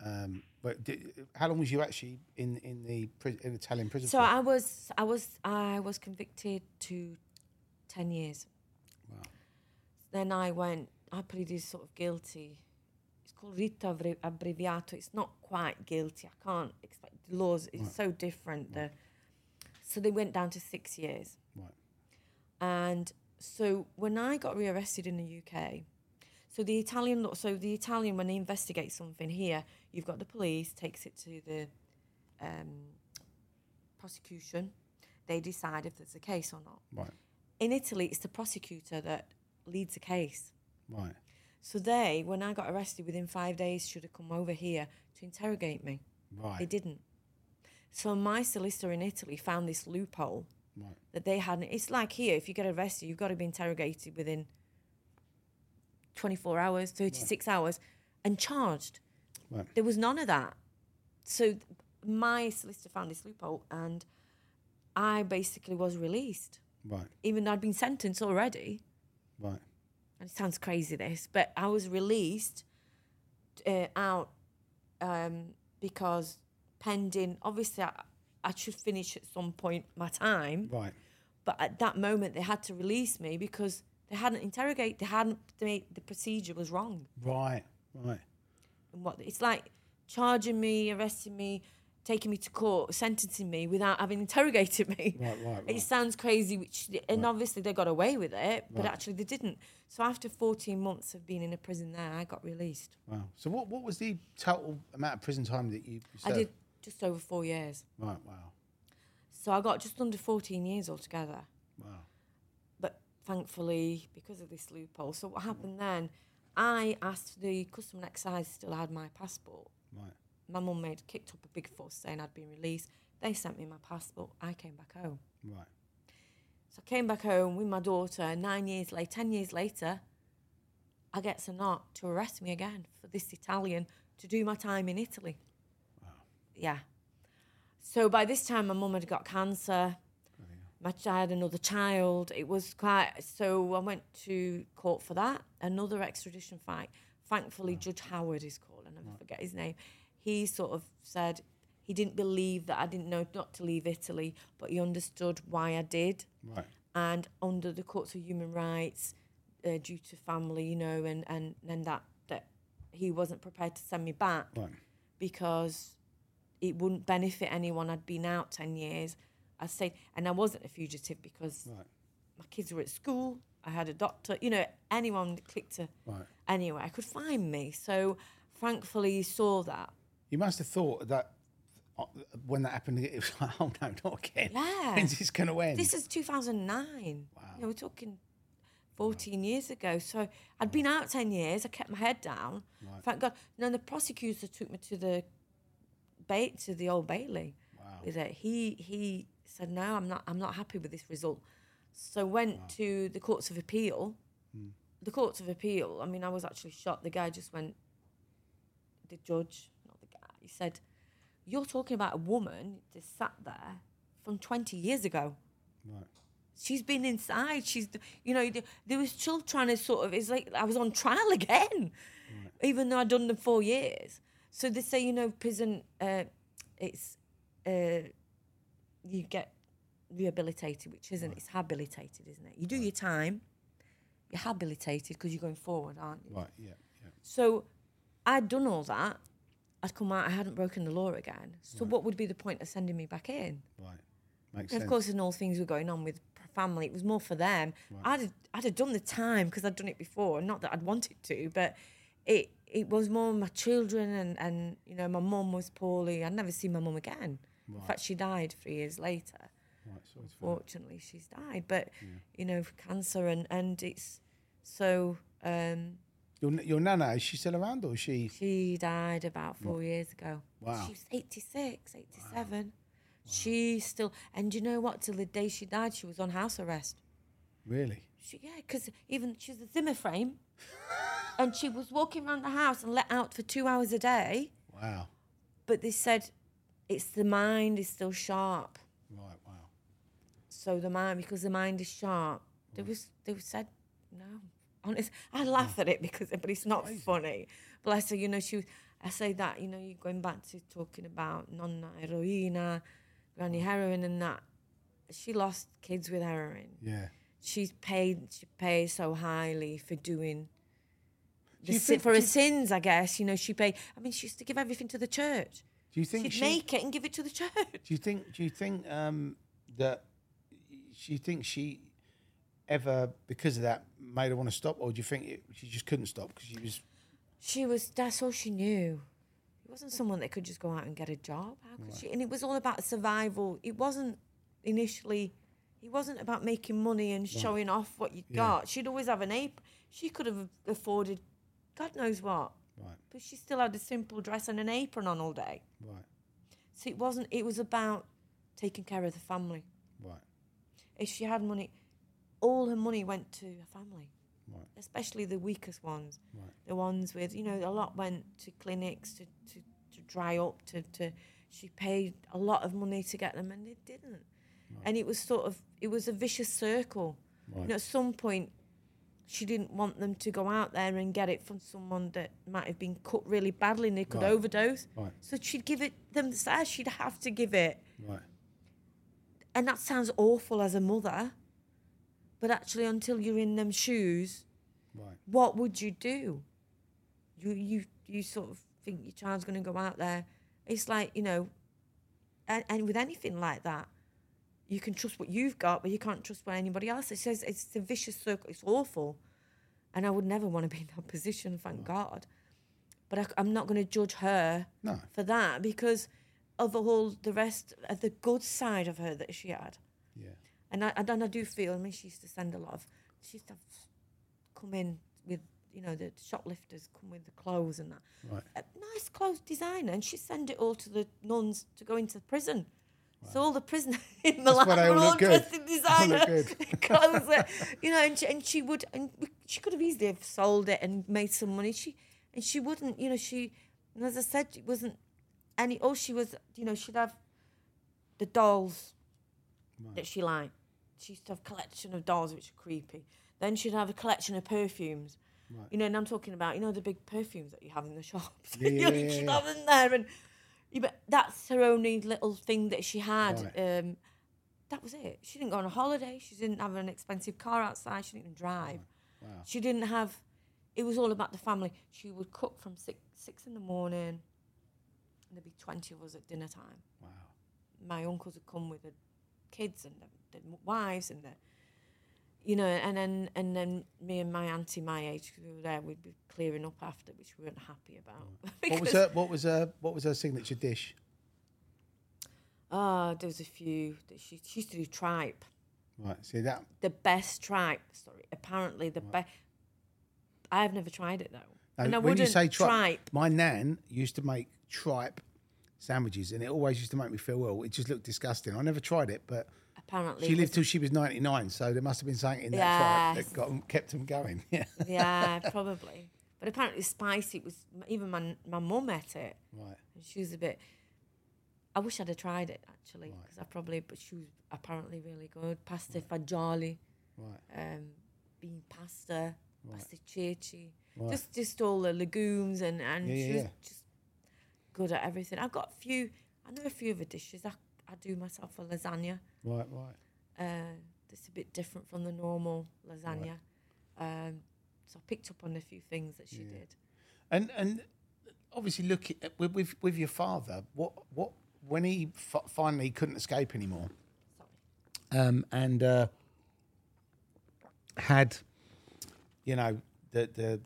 Um, but did, how long was you actually in in the pri- in Italian prison? So for? I was, I was, I was convicted to ten years. Then I went. I pleaded sort of guilty. It's called rito abbrevi- abbreviato. It's not quite guilty. I can't expect the laws. It's so different. The, so they went down to six years. Right. And so when I got rearrested in the UK, so the Italian law, so the Italian when they investigate something here, you've got the police takes it to the um, prosecution. They decide if there's a case or not. Right. In Italy, it's the prosecutor that leads a case. Right. So they, when I got arrested within five days, should have come over here to interrogate me. Right. They didn't. So my solicitor in Italy found this loophole Right. that they hadn't. It's like here, if you get arrested, you've got to be interrogated within 24 hours, 36 hours, and charged. Right. There was none of that. So my solicitor found this loophole, and I basically was released, Right. even though I'd been sentenced already. Right. And it sounds crazy, this, but I was released uh, out um, because pending, obviously, I, I should finish at some point my time. Right. But at that moment, they had to release me because they hadn't interrogated, they hadn't made the procedure was wrong. Right. Right. And what it's like charging me, arresting me, taking me to court, sentencing me without having interrogated me. Right, right, It sounds crazy, which and obviously they got away with it, but actually they didn't. So after 14 months of being in a prison there, I got released. Wow. So what what was the total amount of prison time that you I did just over four years. Right. Wow. So I got just under 14 years altogether. Wow. but thankfully because of this loophole so what happened then i asked the custom and excise still had my passport Right. My mum made kicked up a big fuss saying i'd been released they sent me my passport i came back home Right. so i came back home with my daughter nine years later ten years later i get a knock to arrest me again for this italian to do my time in italy Wow. yeah so by this time my mum had got cancer my ch- I had another child. It was quite so. I went to court for that. Another extradition fight. Thankfully, Judge Howard is called. I never forget his name. He sort of said he didn't believe that I didn't know not to leave Italy, but he understood why I did. Right. And under the courts of human rights, uh, due to family, you know, and and and that that he wasn't prepared to send me back Right. because it wouldn't benefit anyone. I'd been out 10 years. I say, and I wasn't a fugitive because Right. my kids were at school. I had a doctor. You know, anyone that clicked to Right. anywhere could find me. So thankfully, he saw that. You must have thought that uh, when that happened, it was like, oh no, not again. Yeah. When's this going to end? This is 2009. Wow. You know, we're talking 14 years ago. So I'd been out 10 years. I kept my head down. Thank God. And then the prosecutor took me to the ba- to the old Bailey. With it, he he said, "No, I'm not. I'm not happy with this result." So went to the courts of appeal. The courts of appeal. I mean, I was actually shocked. The guy just went. The judge, not the guy, he said, "You're talking about a woman that sat there from 20 years ago." Right. she's been inside. She's, you know, they, they were still trying to sort of. It's like I was on trial again, even though I'd done the four years. So they say, you know, prison, uh, it's, uh, you get rehabilitated, which isn't. It's habilitated, isn't it? You do your time, you're habilitated because you're going forward, aren't you? Right. Yeah. Yeah. So I'd done all that. I'd come out. I hadn't broken the law again. So what would be the point of sending me back in? Right. Makes And sense. of course, and all things were going on with family. It was more for them. I'd have, I'd have done the time because I'd done it before. Not that I'd wanted to, but it it was more my children and and you know my mum was poorly. I'd never seen my mum again. In fact, she died three years later. Right. So Fortunately, she's died. But you know, for cancer and and it's so. um your your nana is she still around or is she? She died about four years ago. Wow. She was 86, 87. She still, and you know what? Till the day she died, she was on house arrest. Really? She, yeah, because even she was a Zimmer frame, and she was walking around the house and let out for two hours a day. Wow. But they said it's the mind is still sharp. Right. Wow. So the mind, because the mind is sharp, they was they said no. Honest, I laugh at it because, but it's not funny. But I say, you know, she. was- I say that, you know, you're going back to talking about nonna heroina, granny heroin, and that. She lost kids with heroin. Yeah. She's paid. She pays so highly for doing. You sin, for do her sins, I guess. You know, she paid. I mean, she used to give everything to the church. Do you think She'd she? make it and give it to the church. Do you think? Do you think um, that? she thinks she ever, because of that, made her want to stop, or do you think it, she just couldn't stop because she was? She was, that's all she knew. It wasn't someone that could just go out and get a job. How could she? And it was all about survival. It wasn't initially, it wasn't about making money and showing off what you got. She'd always have an ape. She could have afforded God knows what. Right. But she still had a simple dress and an apron on all day. Right. So it wasn't, it was about taking care of the family. Right. If she had money, all her money went to her family Right. especially the weakest ones, Right. the ones with you know a lot went to clinics to, to, to dry up to, to she paid a lot of money to get them and it didn't and it was sort of it was a vicious circle you know at some point she didn't want them to go out there and get it from someone that might have been cut really badly and they could Right. overdose Right. so she'd give it themselves she'd have to give it Right. and that sounds awful as a mother but actually until you're in them shoes Right. what would you do? You you you sort of think your child's going to go out there. It's like you know, and, and with anything like that, you can trust what you've got, but you can't trust what anybody else. It says it's a vicious circle. It's awful, and I would never want to be in that position. Thank God. But I, I'm not going to judge her No. for that because of all the rest of the good side of her that she had. And I, and I do feel, I mean, she used to send a lot of, she used to come in with, you know, the shoplifters come with the clothes and that. Right. A nice clothes designer, and she send it all to the nuns to go into prison. So all the prisoners in Milan were all all look good. dressed in designer clothes, you know, and she, and she would, and she could have easily have sold it and made some money. She, and she wouldn't, you know, she, and as I said, it wasn't any. All she was, you know, she'd have the dolls that she liked. She used to have a collection of dolls which are creepy. Then she'd have a collection of perfumes. You know, and I'm talking about, you know, the big perfumes that you have in the shops. Yeah, you know, yeah, she'd yeah, have them there. And yeah, but that's her only little thing that she had. Right. Um, that was it. She didn't go on a holiday. She didn't have an expensive car outside. She didn't even drive. She didn't have. It was all about the family. She would cook from six six in the morning. And there'd be twenty of us at dinner time. Wow. My uncles would come with the kids and the, the wives and the. you know, and then and then me and my auntie, my age, 'cause we were there, we'd be clearing up after, which we weren't happy about. Mm. What was her? What was her? What was her signature dish? Oh, there was a few. That she, she used to do tripe. Right. See that. The best tripe. Sorry, apparently the best. I've never tried it though. No, and I when you wouldn't say tripe, tripe. my nan used to make tripe sandwiches, and it always used to make me feel ill. It just looked disgusting. I never tried it, but Apparently, she lived till she was ninety nine, so there must have been something in that Yes. that got kept them going. Yeah. yeah, probably. But apparently, spicy. It was even my my mum ate it, Right. and she was a bit. I wish I'd have tried it actually, because I probably. But she was apparently really good. Pasta fagioli, Right. um, bean pasta, right. pasta ceci, Right. just just all the legumes and and Yeah, she yeah, was yeah. just good at everything. I've got a few. I know a few of her dishes. I I do myself a lasagna. Right. Right. Uh, that's a bit different from the normal lasagna. Um, so I picked up on a few things that she did. And and obviously, look at, with, with with your father. What what when he f- finally couldn't escape anymore, um, and uh, had you know the the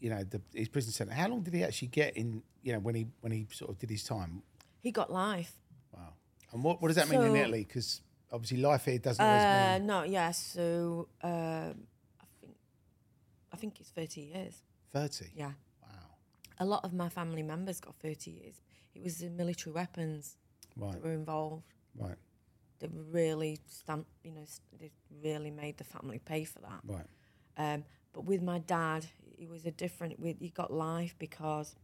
you know the his prison sentence. How long did he actually get in? You know when he when he sort of did his time. He got life. Wow. And what what does that mean in Italy? Because obviously life here doesn't always Uh, mean no, yeah. So um, I think I think it's thirty years. thirty. Yeah. Wow. A lot of my family members got thirty years. It was the military weapons Right. that were involved. Right. They really stamped, you know, they really made the family pay for that. Right. Um, but with my dad, it was a different. With he got life because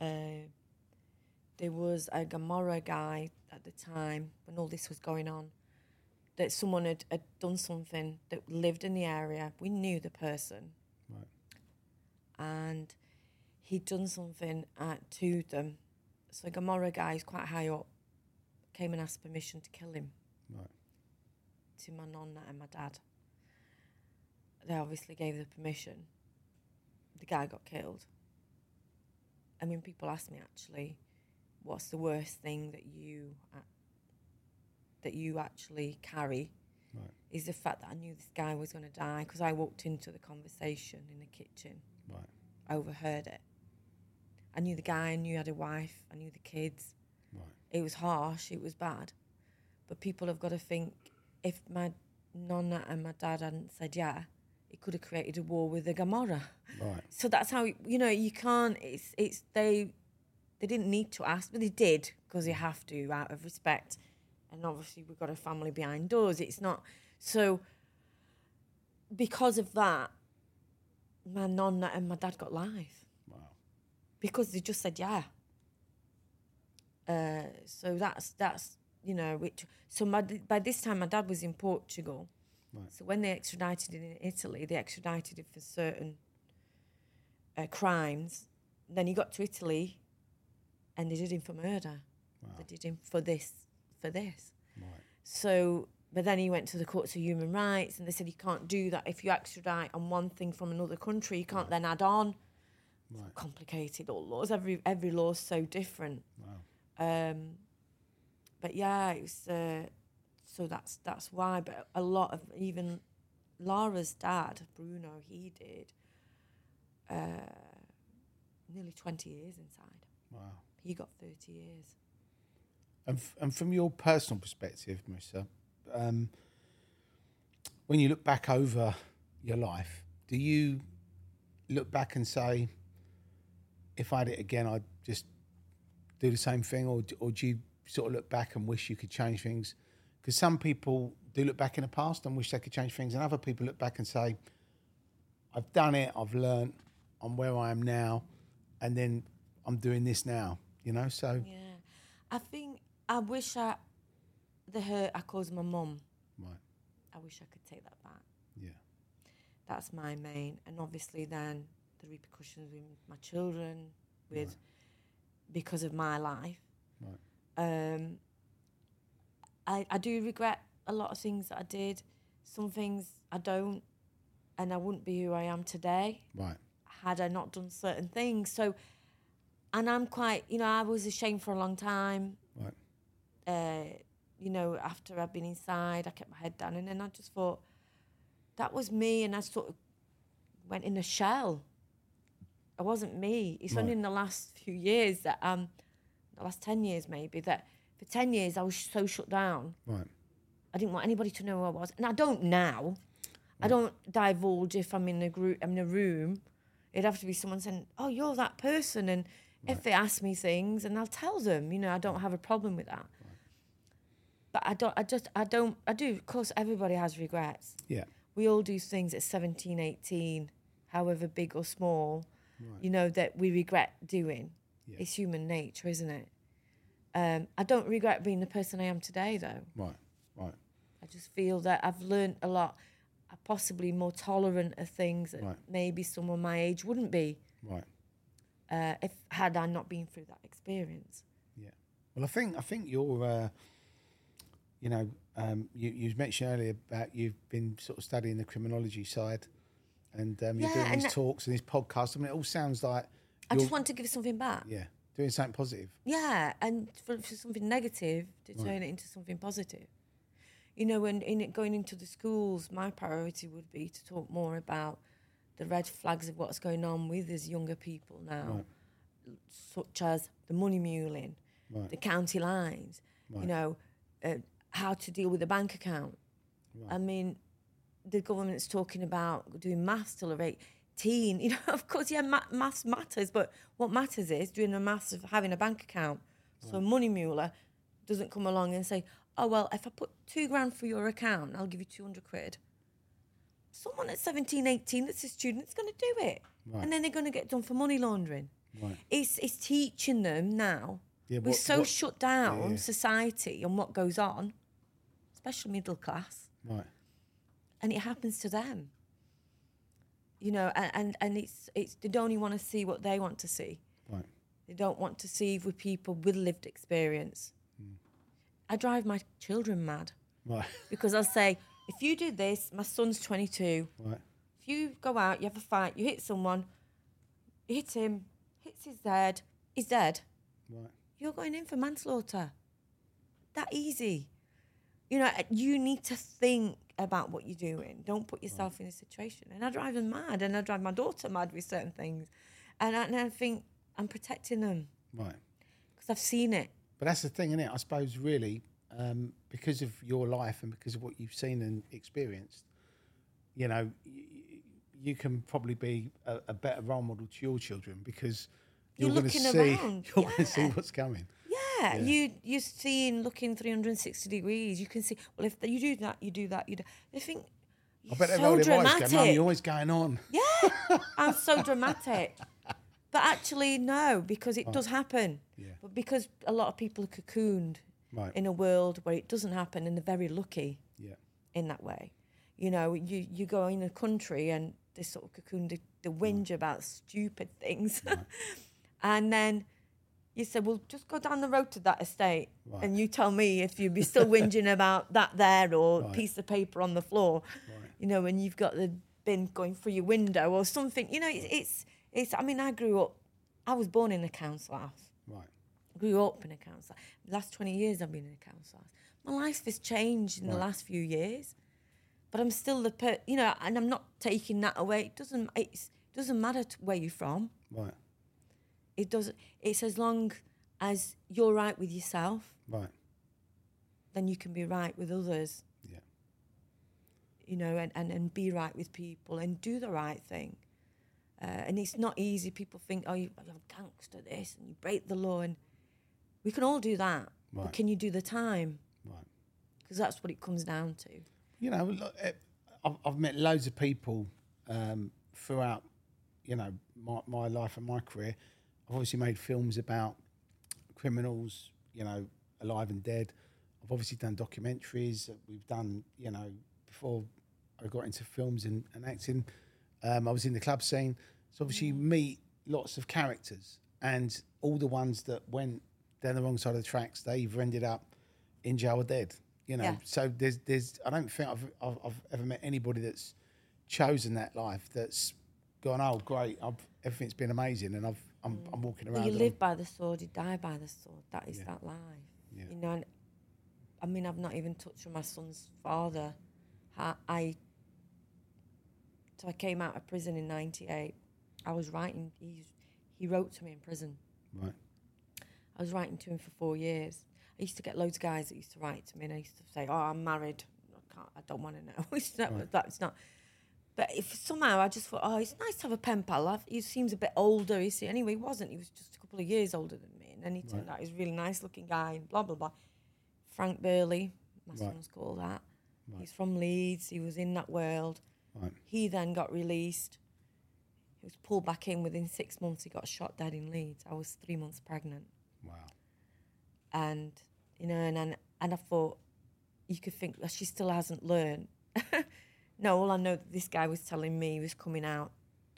uh, there was a Camorra guy at the time when all this was going on. That someone had, had done something that lived in the area. We knew the person, Right. and he'd done something uh, to them. So Camorra guy is quite high up. Came and asked permission to kill him Right. to my nonna and my dad. They obviously gave the permission. The guy got killed. I mean, people ask me actually, what's the worst thing that you uh, that you actually carry? Right. Is the fact that I knew this guy was going to die because I walked into the conversation in the kitchen, Right. overheard it. I knew the guy, I knew he had a wife, I knew the kids. Right. It was harsh, it was bad. But people have got to think if my nonna and my dad hadn't said yeah, it could have created a war with the Camorra. Right. So that's how you know you can't. It's it's they they didn't need to ask, but they did because they have to out of respect. And obviously we've got a family behind us. It's not so. Because of that, my nonna and my dad got life Wow. because they just said yeah. Uh, so that's that's you know which so my by this time my dad was in Portugal, Right. so when they extradited him in Italy, they extradited him for certain uh, crimes. Then he got to Italy, and they did him for murder. They did him for this for this. Right. So, but then he went to the courts of human rights, and they said you can't do that if you extradite on one thing from another country. You can't then add on. Right. Complicated all laws. Every every law's so different. Wow. Um, but yeah, it was. Uh, so that's that's why. But a lot of even Lara's dad, Bruno, he did uh, nearly twenty years inside. Wow. He got thirty years. And, f- and from your personal perspective, Marisa, um, when you look back over your life, do you look back and say, if I had it again, I'd just do the same thing? Or, or do you sort of look back and wish you could change things? Because some people do look back in the past and wish they could change things, and other people look back and say, I've done it, I've learned, I'm where I am now, and then I'm doing this now, you know? So, Yeah, I think I wish I the hurt I caused my mum. right, I wish I could take that back. yeah. That's my main, and obviously then the repercussions with my children, with because of my life. Right. Um, I I do regret a lot of things that I did. Some things I don't, and I wouldn't be who I am today Right. had I not done certain things. So, and I'm quite, you know, I was ashamed for a long time. Right. Uh, you know, after I'd been inside, I kept my head down, and then I just thought, that was me, and I sort of went in a shell. It wasn't me. It's only in the last few years that um, the last ten years maybe that for ten years I was so shut down. Right. I didn't want anybody to know who I was, and I don't now. I don't divulge if I'm in a group, I'm in a room. It'd have to be someone saying, "Oh, you're that person," and if they ask me things, and I'll tell them. You know, I don't have a problem with that. But I don't. I just. I don't. I do. Of course, everybody has regrets. Yeah. We all do things at 17, 18, however big or small. You know that we regret doing. It's human nature, isn't it? Um, I don't regret being the person I am today, though. Right. Right. I just feel that I've learned a lot. I'm possibly more tolerant of things that Right. maybe someone my age wouldn't be Right. Uh, if had I not been through that experience. Yeah. Well, I think I think you're, uh, you know, um, you you mentioned earlier about you've been sort of studying the criminology side, and um, you're Yeah, doing and these talks and these podcasts. I mean, it all sounds like I just want to give something back. yeah, doing something positive. Yeah, and for, for something negative to turn it into something positive. You know, when in it, going into the schools, my priority would be to talk more about the red flags of what's going on with us younger people now, such as the money muling, Right. the county lines, you know, uh, how to deal with a bank account. I mean, the government's talking about doing maths till they're 18. You know, of course, yeah, ma- maths matters, but what matters is doing the maths of having a bank account. So a money muler doesn't come along and say, oh, well, if I put two grand for your account, I'll give you 200 quid. Someone at 17, 18 that's a student is going to do it. And then they're going to get done for money laundering. Right. It's, it's teaching them now. Yeah, We're what- so what- shut down, yeah. society, and what goes on, especially middle class Right. and it happens to them. You know, and, and, and it's it's they don't only want to see what they want to see. Right. They don't want to see with people with lived experience. Hmm. I drive my children mad Right. because I'll say, if you do this, my son's 22. Right. If you go out, you have a fight, you hit someone, you hit him, hits his head, he's dead. Right. You're going in for manslaughter. That easy. You know, you need to think about what you're doing. Don't put yourself in a situation. And I drive them mad, and I drive my daughter mad with certain things. And I, and I think I'm protecting them Right. because I've seen it. But that's the thing, isn't it? I suppose really, um, because of your life and because of what you've seen and experienced, you know, y- you can probably be a, a better role model to your children because You're you're, going to looking see around, you're going to see what's coming. Yeah, you you're seeing looking 360 degrees. You can see. Well, if you do that, you do that. You do. They think. I bet so eyes, dramatic. go, "Mum, you're always going on." Yeah, I'm so dramatic. But actually, no, because it does happen. Yeah. But because a lot of people are cocooned Right. in a world where it doesn't happen, and they're very lucky Yeah. in that way. You know, you, you go in a country and they sort of cocoon, they, they mm. whinge about stupid things. and then you say, well, just go down the road to that estate. Right. And you tell me if you'd be still whinging about that there or Right. piece of paper on the floor, you know, when you've got the bin going through your window or something. You know, it's, it's, it's, I mean, I grew up, I was born in a council house Right. Grew up in a council. The last 20 years I've been in a council house. My life has changed in the last few years, but I'm still the per, you know, and I'm not taking that away. It doesn't, it's, it doesn't matter where you're from. Right. It doesn't, it's as long as you're right with yourself, Right. then you can be right with others, Yeah. you know, and, and, and be right with people and do the right thing. Uh, and it's not easy. People think, oh, you, you're a gangster, this, and you break the law. And we can all do that. Right. But can you do the time? Right. because that's what it comes down to. you know, look, eh, I've, I've met loads of people um, throughout, you know, my, my life and my career. I've obviously made films about criminals, you know, alive and dead. I've obviously done documentaries. We've done, you know, before I got into films and, and acting, um, I was in the club scene. So obviously you meet lots of characters and all the ones that went down the wrong side of the tracks, they either ended up in jail or dead. You know, Yeah. so there's there's I don't think I've, I've I've ever met anybody that's chosen that life that's gone oh great I've, everything's been amazing and I've I'm, mm. I'm walking around Well, you live by the sword, you die by the sword. That is Yeah. that life. Yeah. You know, and, I mean, I've not even touched on my son's father. How I So I came out of prison in '98. I was writing. He he wrote to me in prison. Right. I was writing to him for four years. I used to get loads of guys that used to write to me, and I used to say, "Oh, I'm married. I can't. I don't want to know." it's not. That's not. But if somehow I just thought, "Oh, it's nice to have a pen pal." I've, he seems a bit older. You see, anyway, he wasn't. He was just a couple of years older than me, and then he turned out he's a really nice looking guy, and blah blah blah. Frank Burley, my son's called that. He's from Leeds. He was in that world. Right. He then got released. He was pulled back in within six months. He got shot dead in Leeds. I was three months pregnant Wow. and you know, and and, and I thought you could think that she still hasn't learned. no, all I know that this guy was telling me he was coming out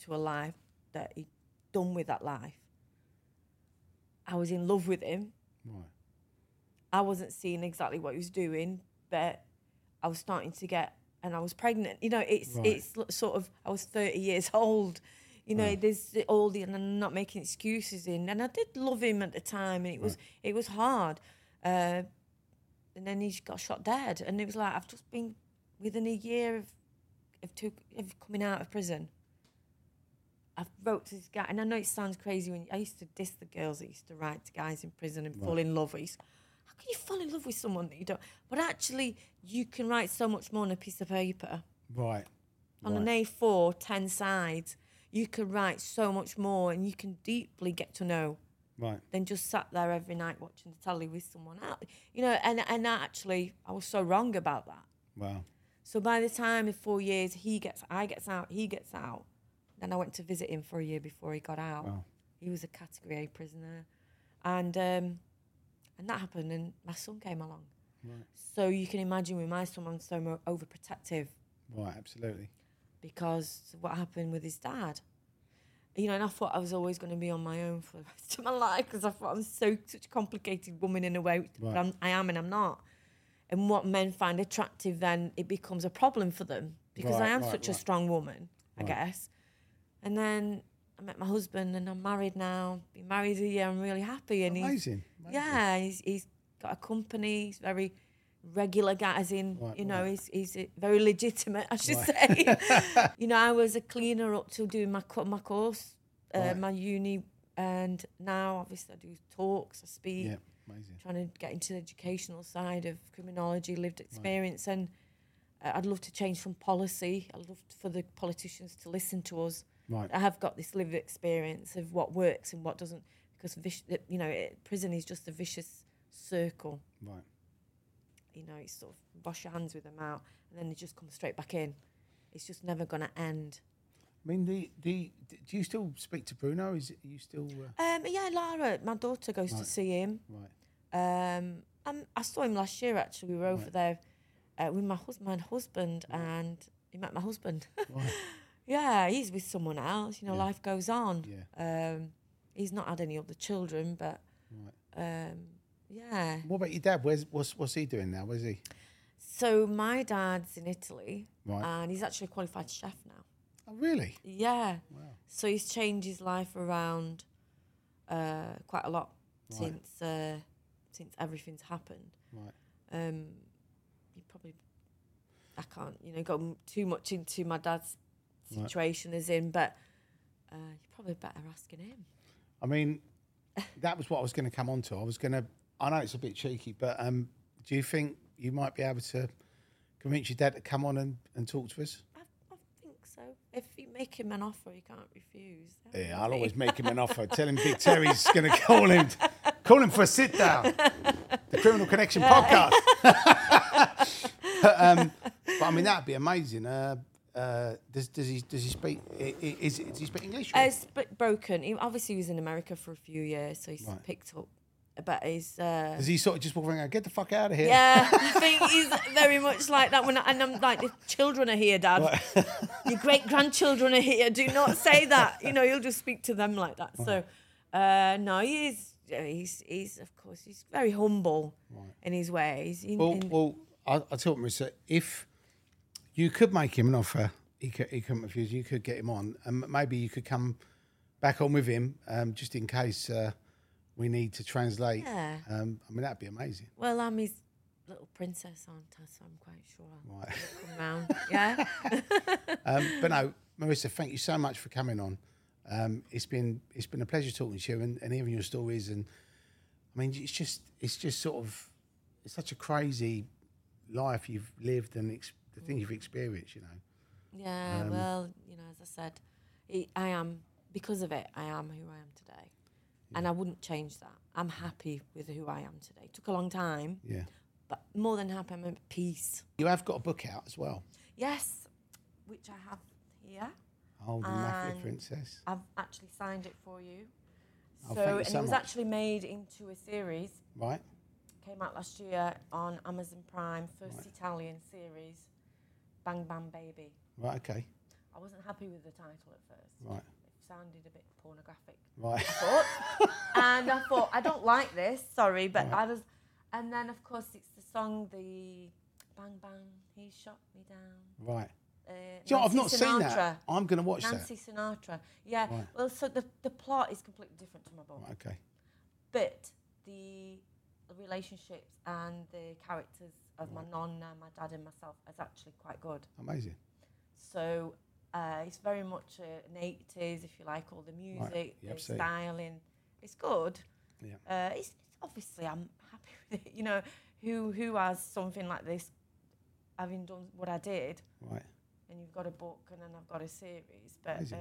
to a life that he'd done with that life. I was in love with him. Right. I wasn't seeing exactly what he was doing, but I was starting to get, and I was pregnant. You know, it's Right. it's sort of I was thirty years old. You know, there's the- all the, and I'm not making excuses in, and I did love him at the time, and it was it was hard. Uh, and then he got shot dead, and it was like I've just been within a year of of, two, of coming out of prison. I wrote to this guy, and I know it sounds crazy when I used to diss the girls that used to write to guys in prison and fall in love. with. how can you fall in love with someone that you don't? But actually, you can write so much more on a piece of paper. Right. On an A4, 10 sides, you can write so much more and you can deeply get to know Right. than just sat there every night watching the telly with someone else. You know, and, and actually, I was so wrong about that. Wow. So by the time in four years he gets, I gets out, he gets out. Then I went to visit him for a year before he got out. Wow. He was a Category A prisoner, and um, and that happened, and my son came along. So you can imagine with my son, I'm so overprotective Right. Absolutely. Because what happened with his dad. You know, and I thought I was always going to be on my own for the rest of my life because I thought I'm so such a complicated woman in a way, but Right. I'm, I am and I'm not. And what men find attractive, then it becomes a problem for them because I am right, such a strong woman, I guess. And then I met my husband, and I'm married now. Been married a year. I'm really happy, and he's Amazing. Amazing. yeah, he's he's got a company. He's very regular guy, as in Right, you know, right. he's he's very legitimate, I should say. you know, I was a cleaner up till doing my my course, uh, Right. my uni, and now obviously I do talks, I speak, Yeah. Amazing. trying to get into the educational side of criminology, lived experience, and uh, I'd love to change from policy. I'd love for the politicians to listen to us. Right. I have got this lived experience of what works and what doesn't, because you know, it, prison is just a vicious circle. Right. You know, it's sort of wash your hands with them out, and then they just come straight back in. It's just never going to end. I mean, the, the do you still speak to Bruno? Is it, you still uh, Um, yeah, Lara, my daughter goes to see him. right? Um, I saw him last year actually. We were over there uh, with my, hus- my husband, and he met my husband. Right. yeah, he's with someone else. You know, life goes on. Yeah. Um, he's not had any other children, but um, yeah. What about your dad? Where's what's what's he doing now? Where's he? So my dad's in Italy, Right. and he's actually a qualified chef now. Oh, really? Yeah. Wow. So he's changed his life around uh, quite a lot since uh, since everything's happened. Right. Um, you probably I can't you know go too much into my dad's situation as in, but uh, you're probably better asking him. I mean, that was what I was going to come on to. I was going to. I know it's a bit cheeky, but um, do you think you might be able to convince your dad to come on and, and talk to us? I, I think so. If you make him an offer, he can't refuse. Yeah, I'll always make him an offer. Tell him Big Terry's going to call him, call him for a sit down. The Criminal Connection podcast. um, but I mean, that'd be amazing. Uh, uh, does, does he does he speak? Is, does he speak English? or- Uh, it's broken. He, obviously, he was in America for a few years, so he's Right. picked up. But he's uh, Does he sort of just walk around and go, get the fuck out of here? Yeah, I think he's very much like that. When I, and I'm like, the children are here, Dad. Your great grandchildren are here. Do not say that. You know, you'll just speak to them like that. So, uh, no, he is. He's, he's of course, he's very humble in his ways. In, Well, in- well, I, I told Marisa if you could make him an offer, he could he couldn't refuse. You could get him on, and maybe you could come back on with him, um, just in case uh, we need to translate. Yeah. Um, I mean, that'd be amazing. well, I'm his little princess, aren't I? So I'm quite sure I'll Right. come round. Yeah. Um, but no, Marisa, thank you so much for coming on. Um, it's been it's been a pleasure talking to you and, and hearing your stories. And I mean, it's just it's just sort of it's such a crazy life you've lived and ex- the things you've experienced. You know. Yeah, Um, well, you know, as I said, it, I am because of it. I am who I am today, and I wouldn't change that. I'm happy with who I am today. took a long time, Yeah. but more than happy. I'm at peace. You have got a book out as well. Yes, which I have here. Oh, the Mafia Princess. I've actually signed it for you. Oh, so, you and so it was much. actually made into a series. Right. Came out last year on Amazon Prime, first Italian series, Bang Bang Baby. Right. Okay. I wasn't happy with the title at first. Right. Sounded a bit pornographic. Right. I thought. and I thought, I don't like this, sorry, but I was. And then, of course, it's the song, the Bang Bang, He Shot Me Down. Right. Uh, you know, I've not Nancy seen that. I'm going to watch Nancy that. Sinatra. Yeah. Right. Well, so the, the plot is completely different to my book. Right, okay. But the relationships and the characters of my nonna, my dad, and myself is actually quite good. Amazing. So uh, it's very much uh, an 80s, if you like, all the music, Yeah, the absolutely. styling. It's good. Yeah. Uh, it's, it's obviously I'm happy with it. You know, who who has something like this, having done what I did, Right. and you've got a book, and then I've got a series. But uh,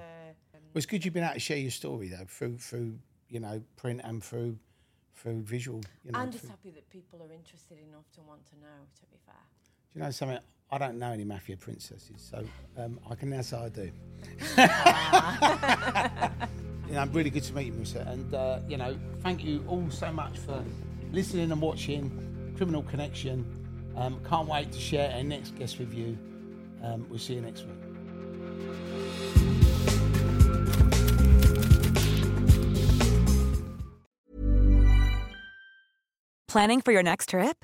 um, Well, it's good you've been able to share your story though through through you know print and through through visual. You know, I'm just happy that people are interested enough to want to know. To be fair. Do you know something? I don't know any mafia princesses, so um, I can now say I do. you know, I'm really good to meet you, Marisa. And uh, you know, thank you all so much for listening and watching Criminal Connection. Um, can't wait to share our next guest with you. Um, we'll see you next week. Planning for your next trip?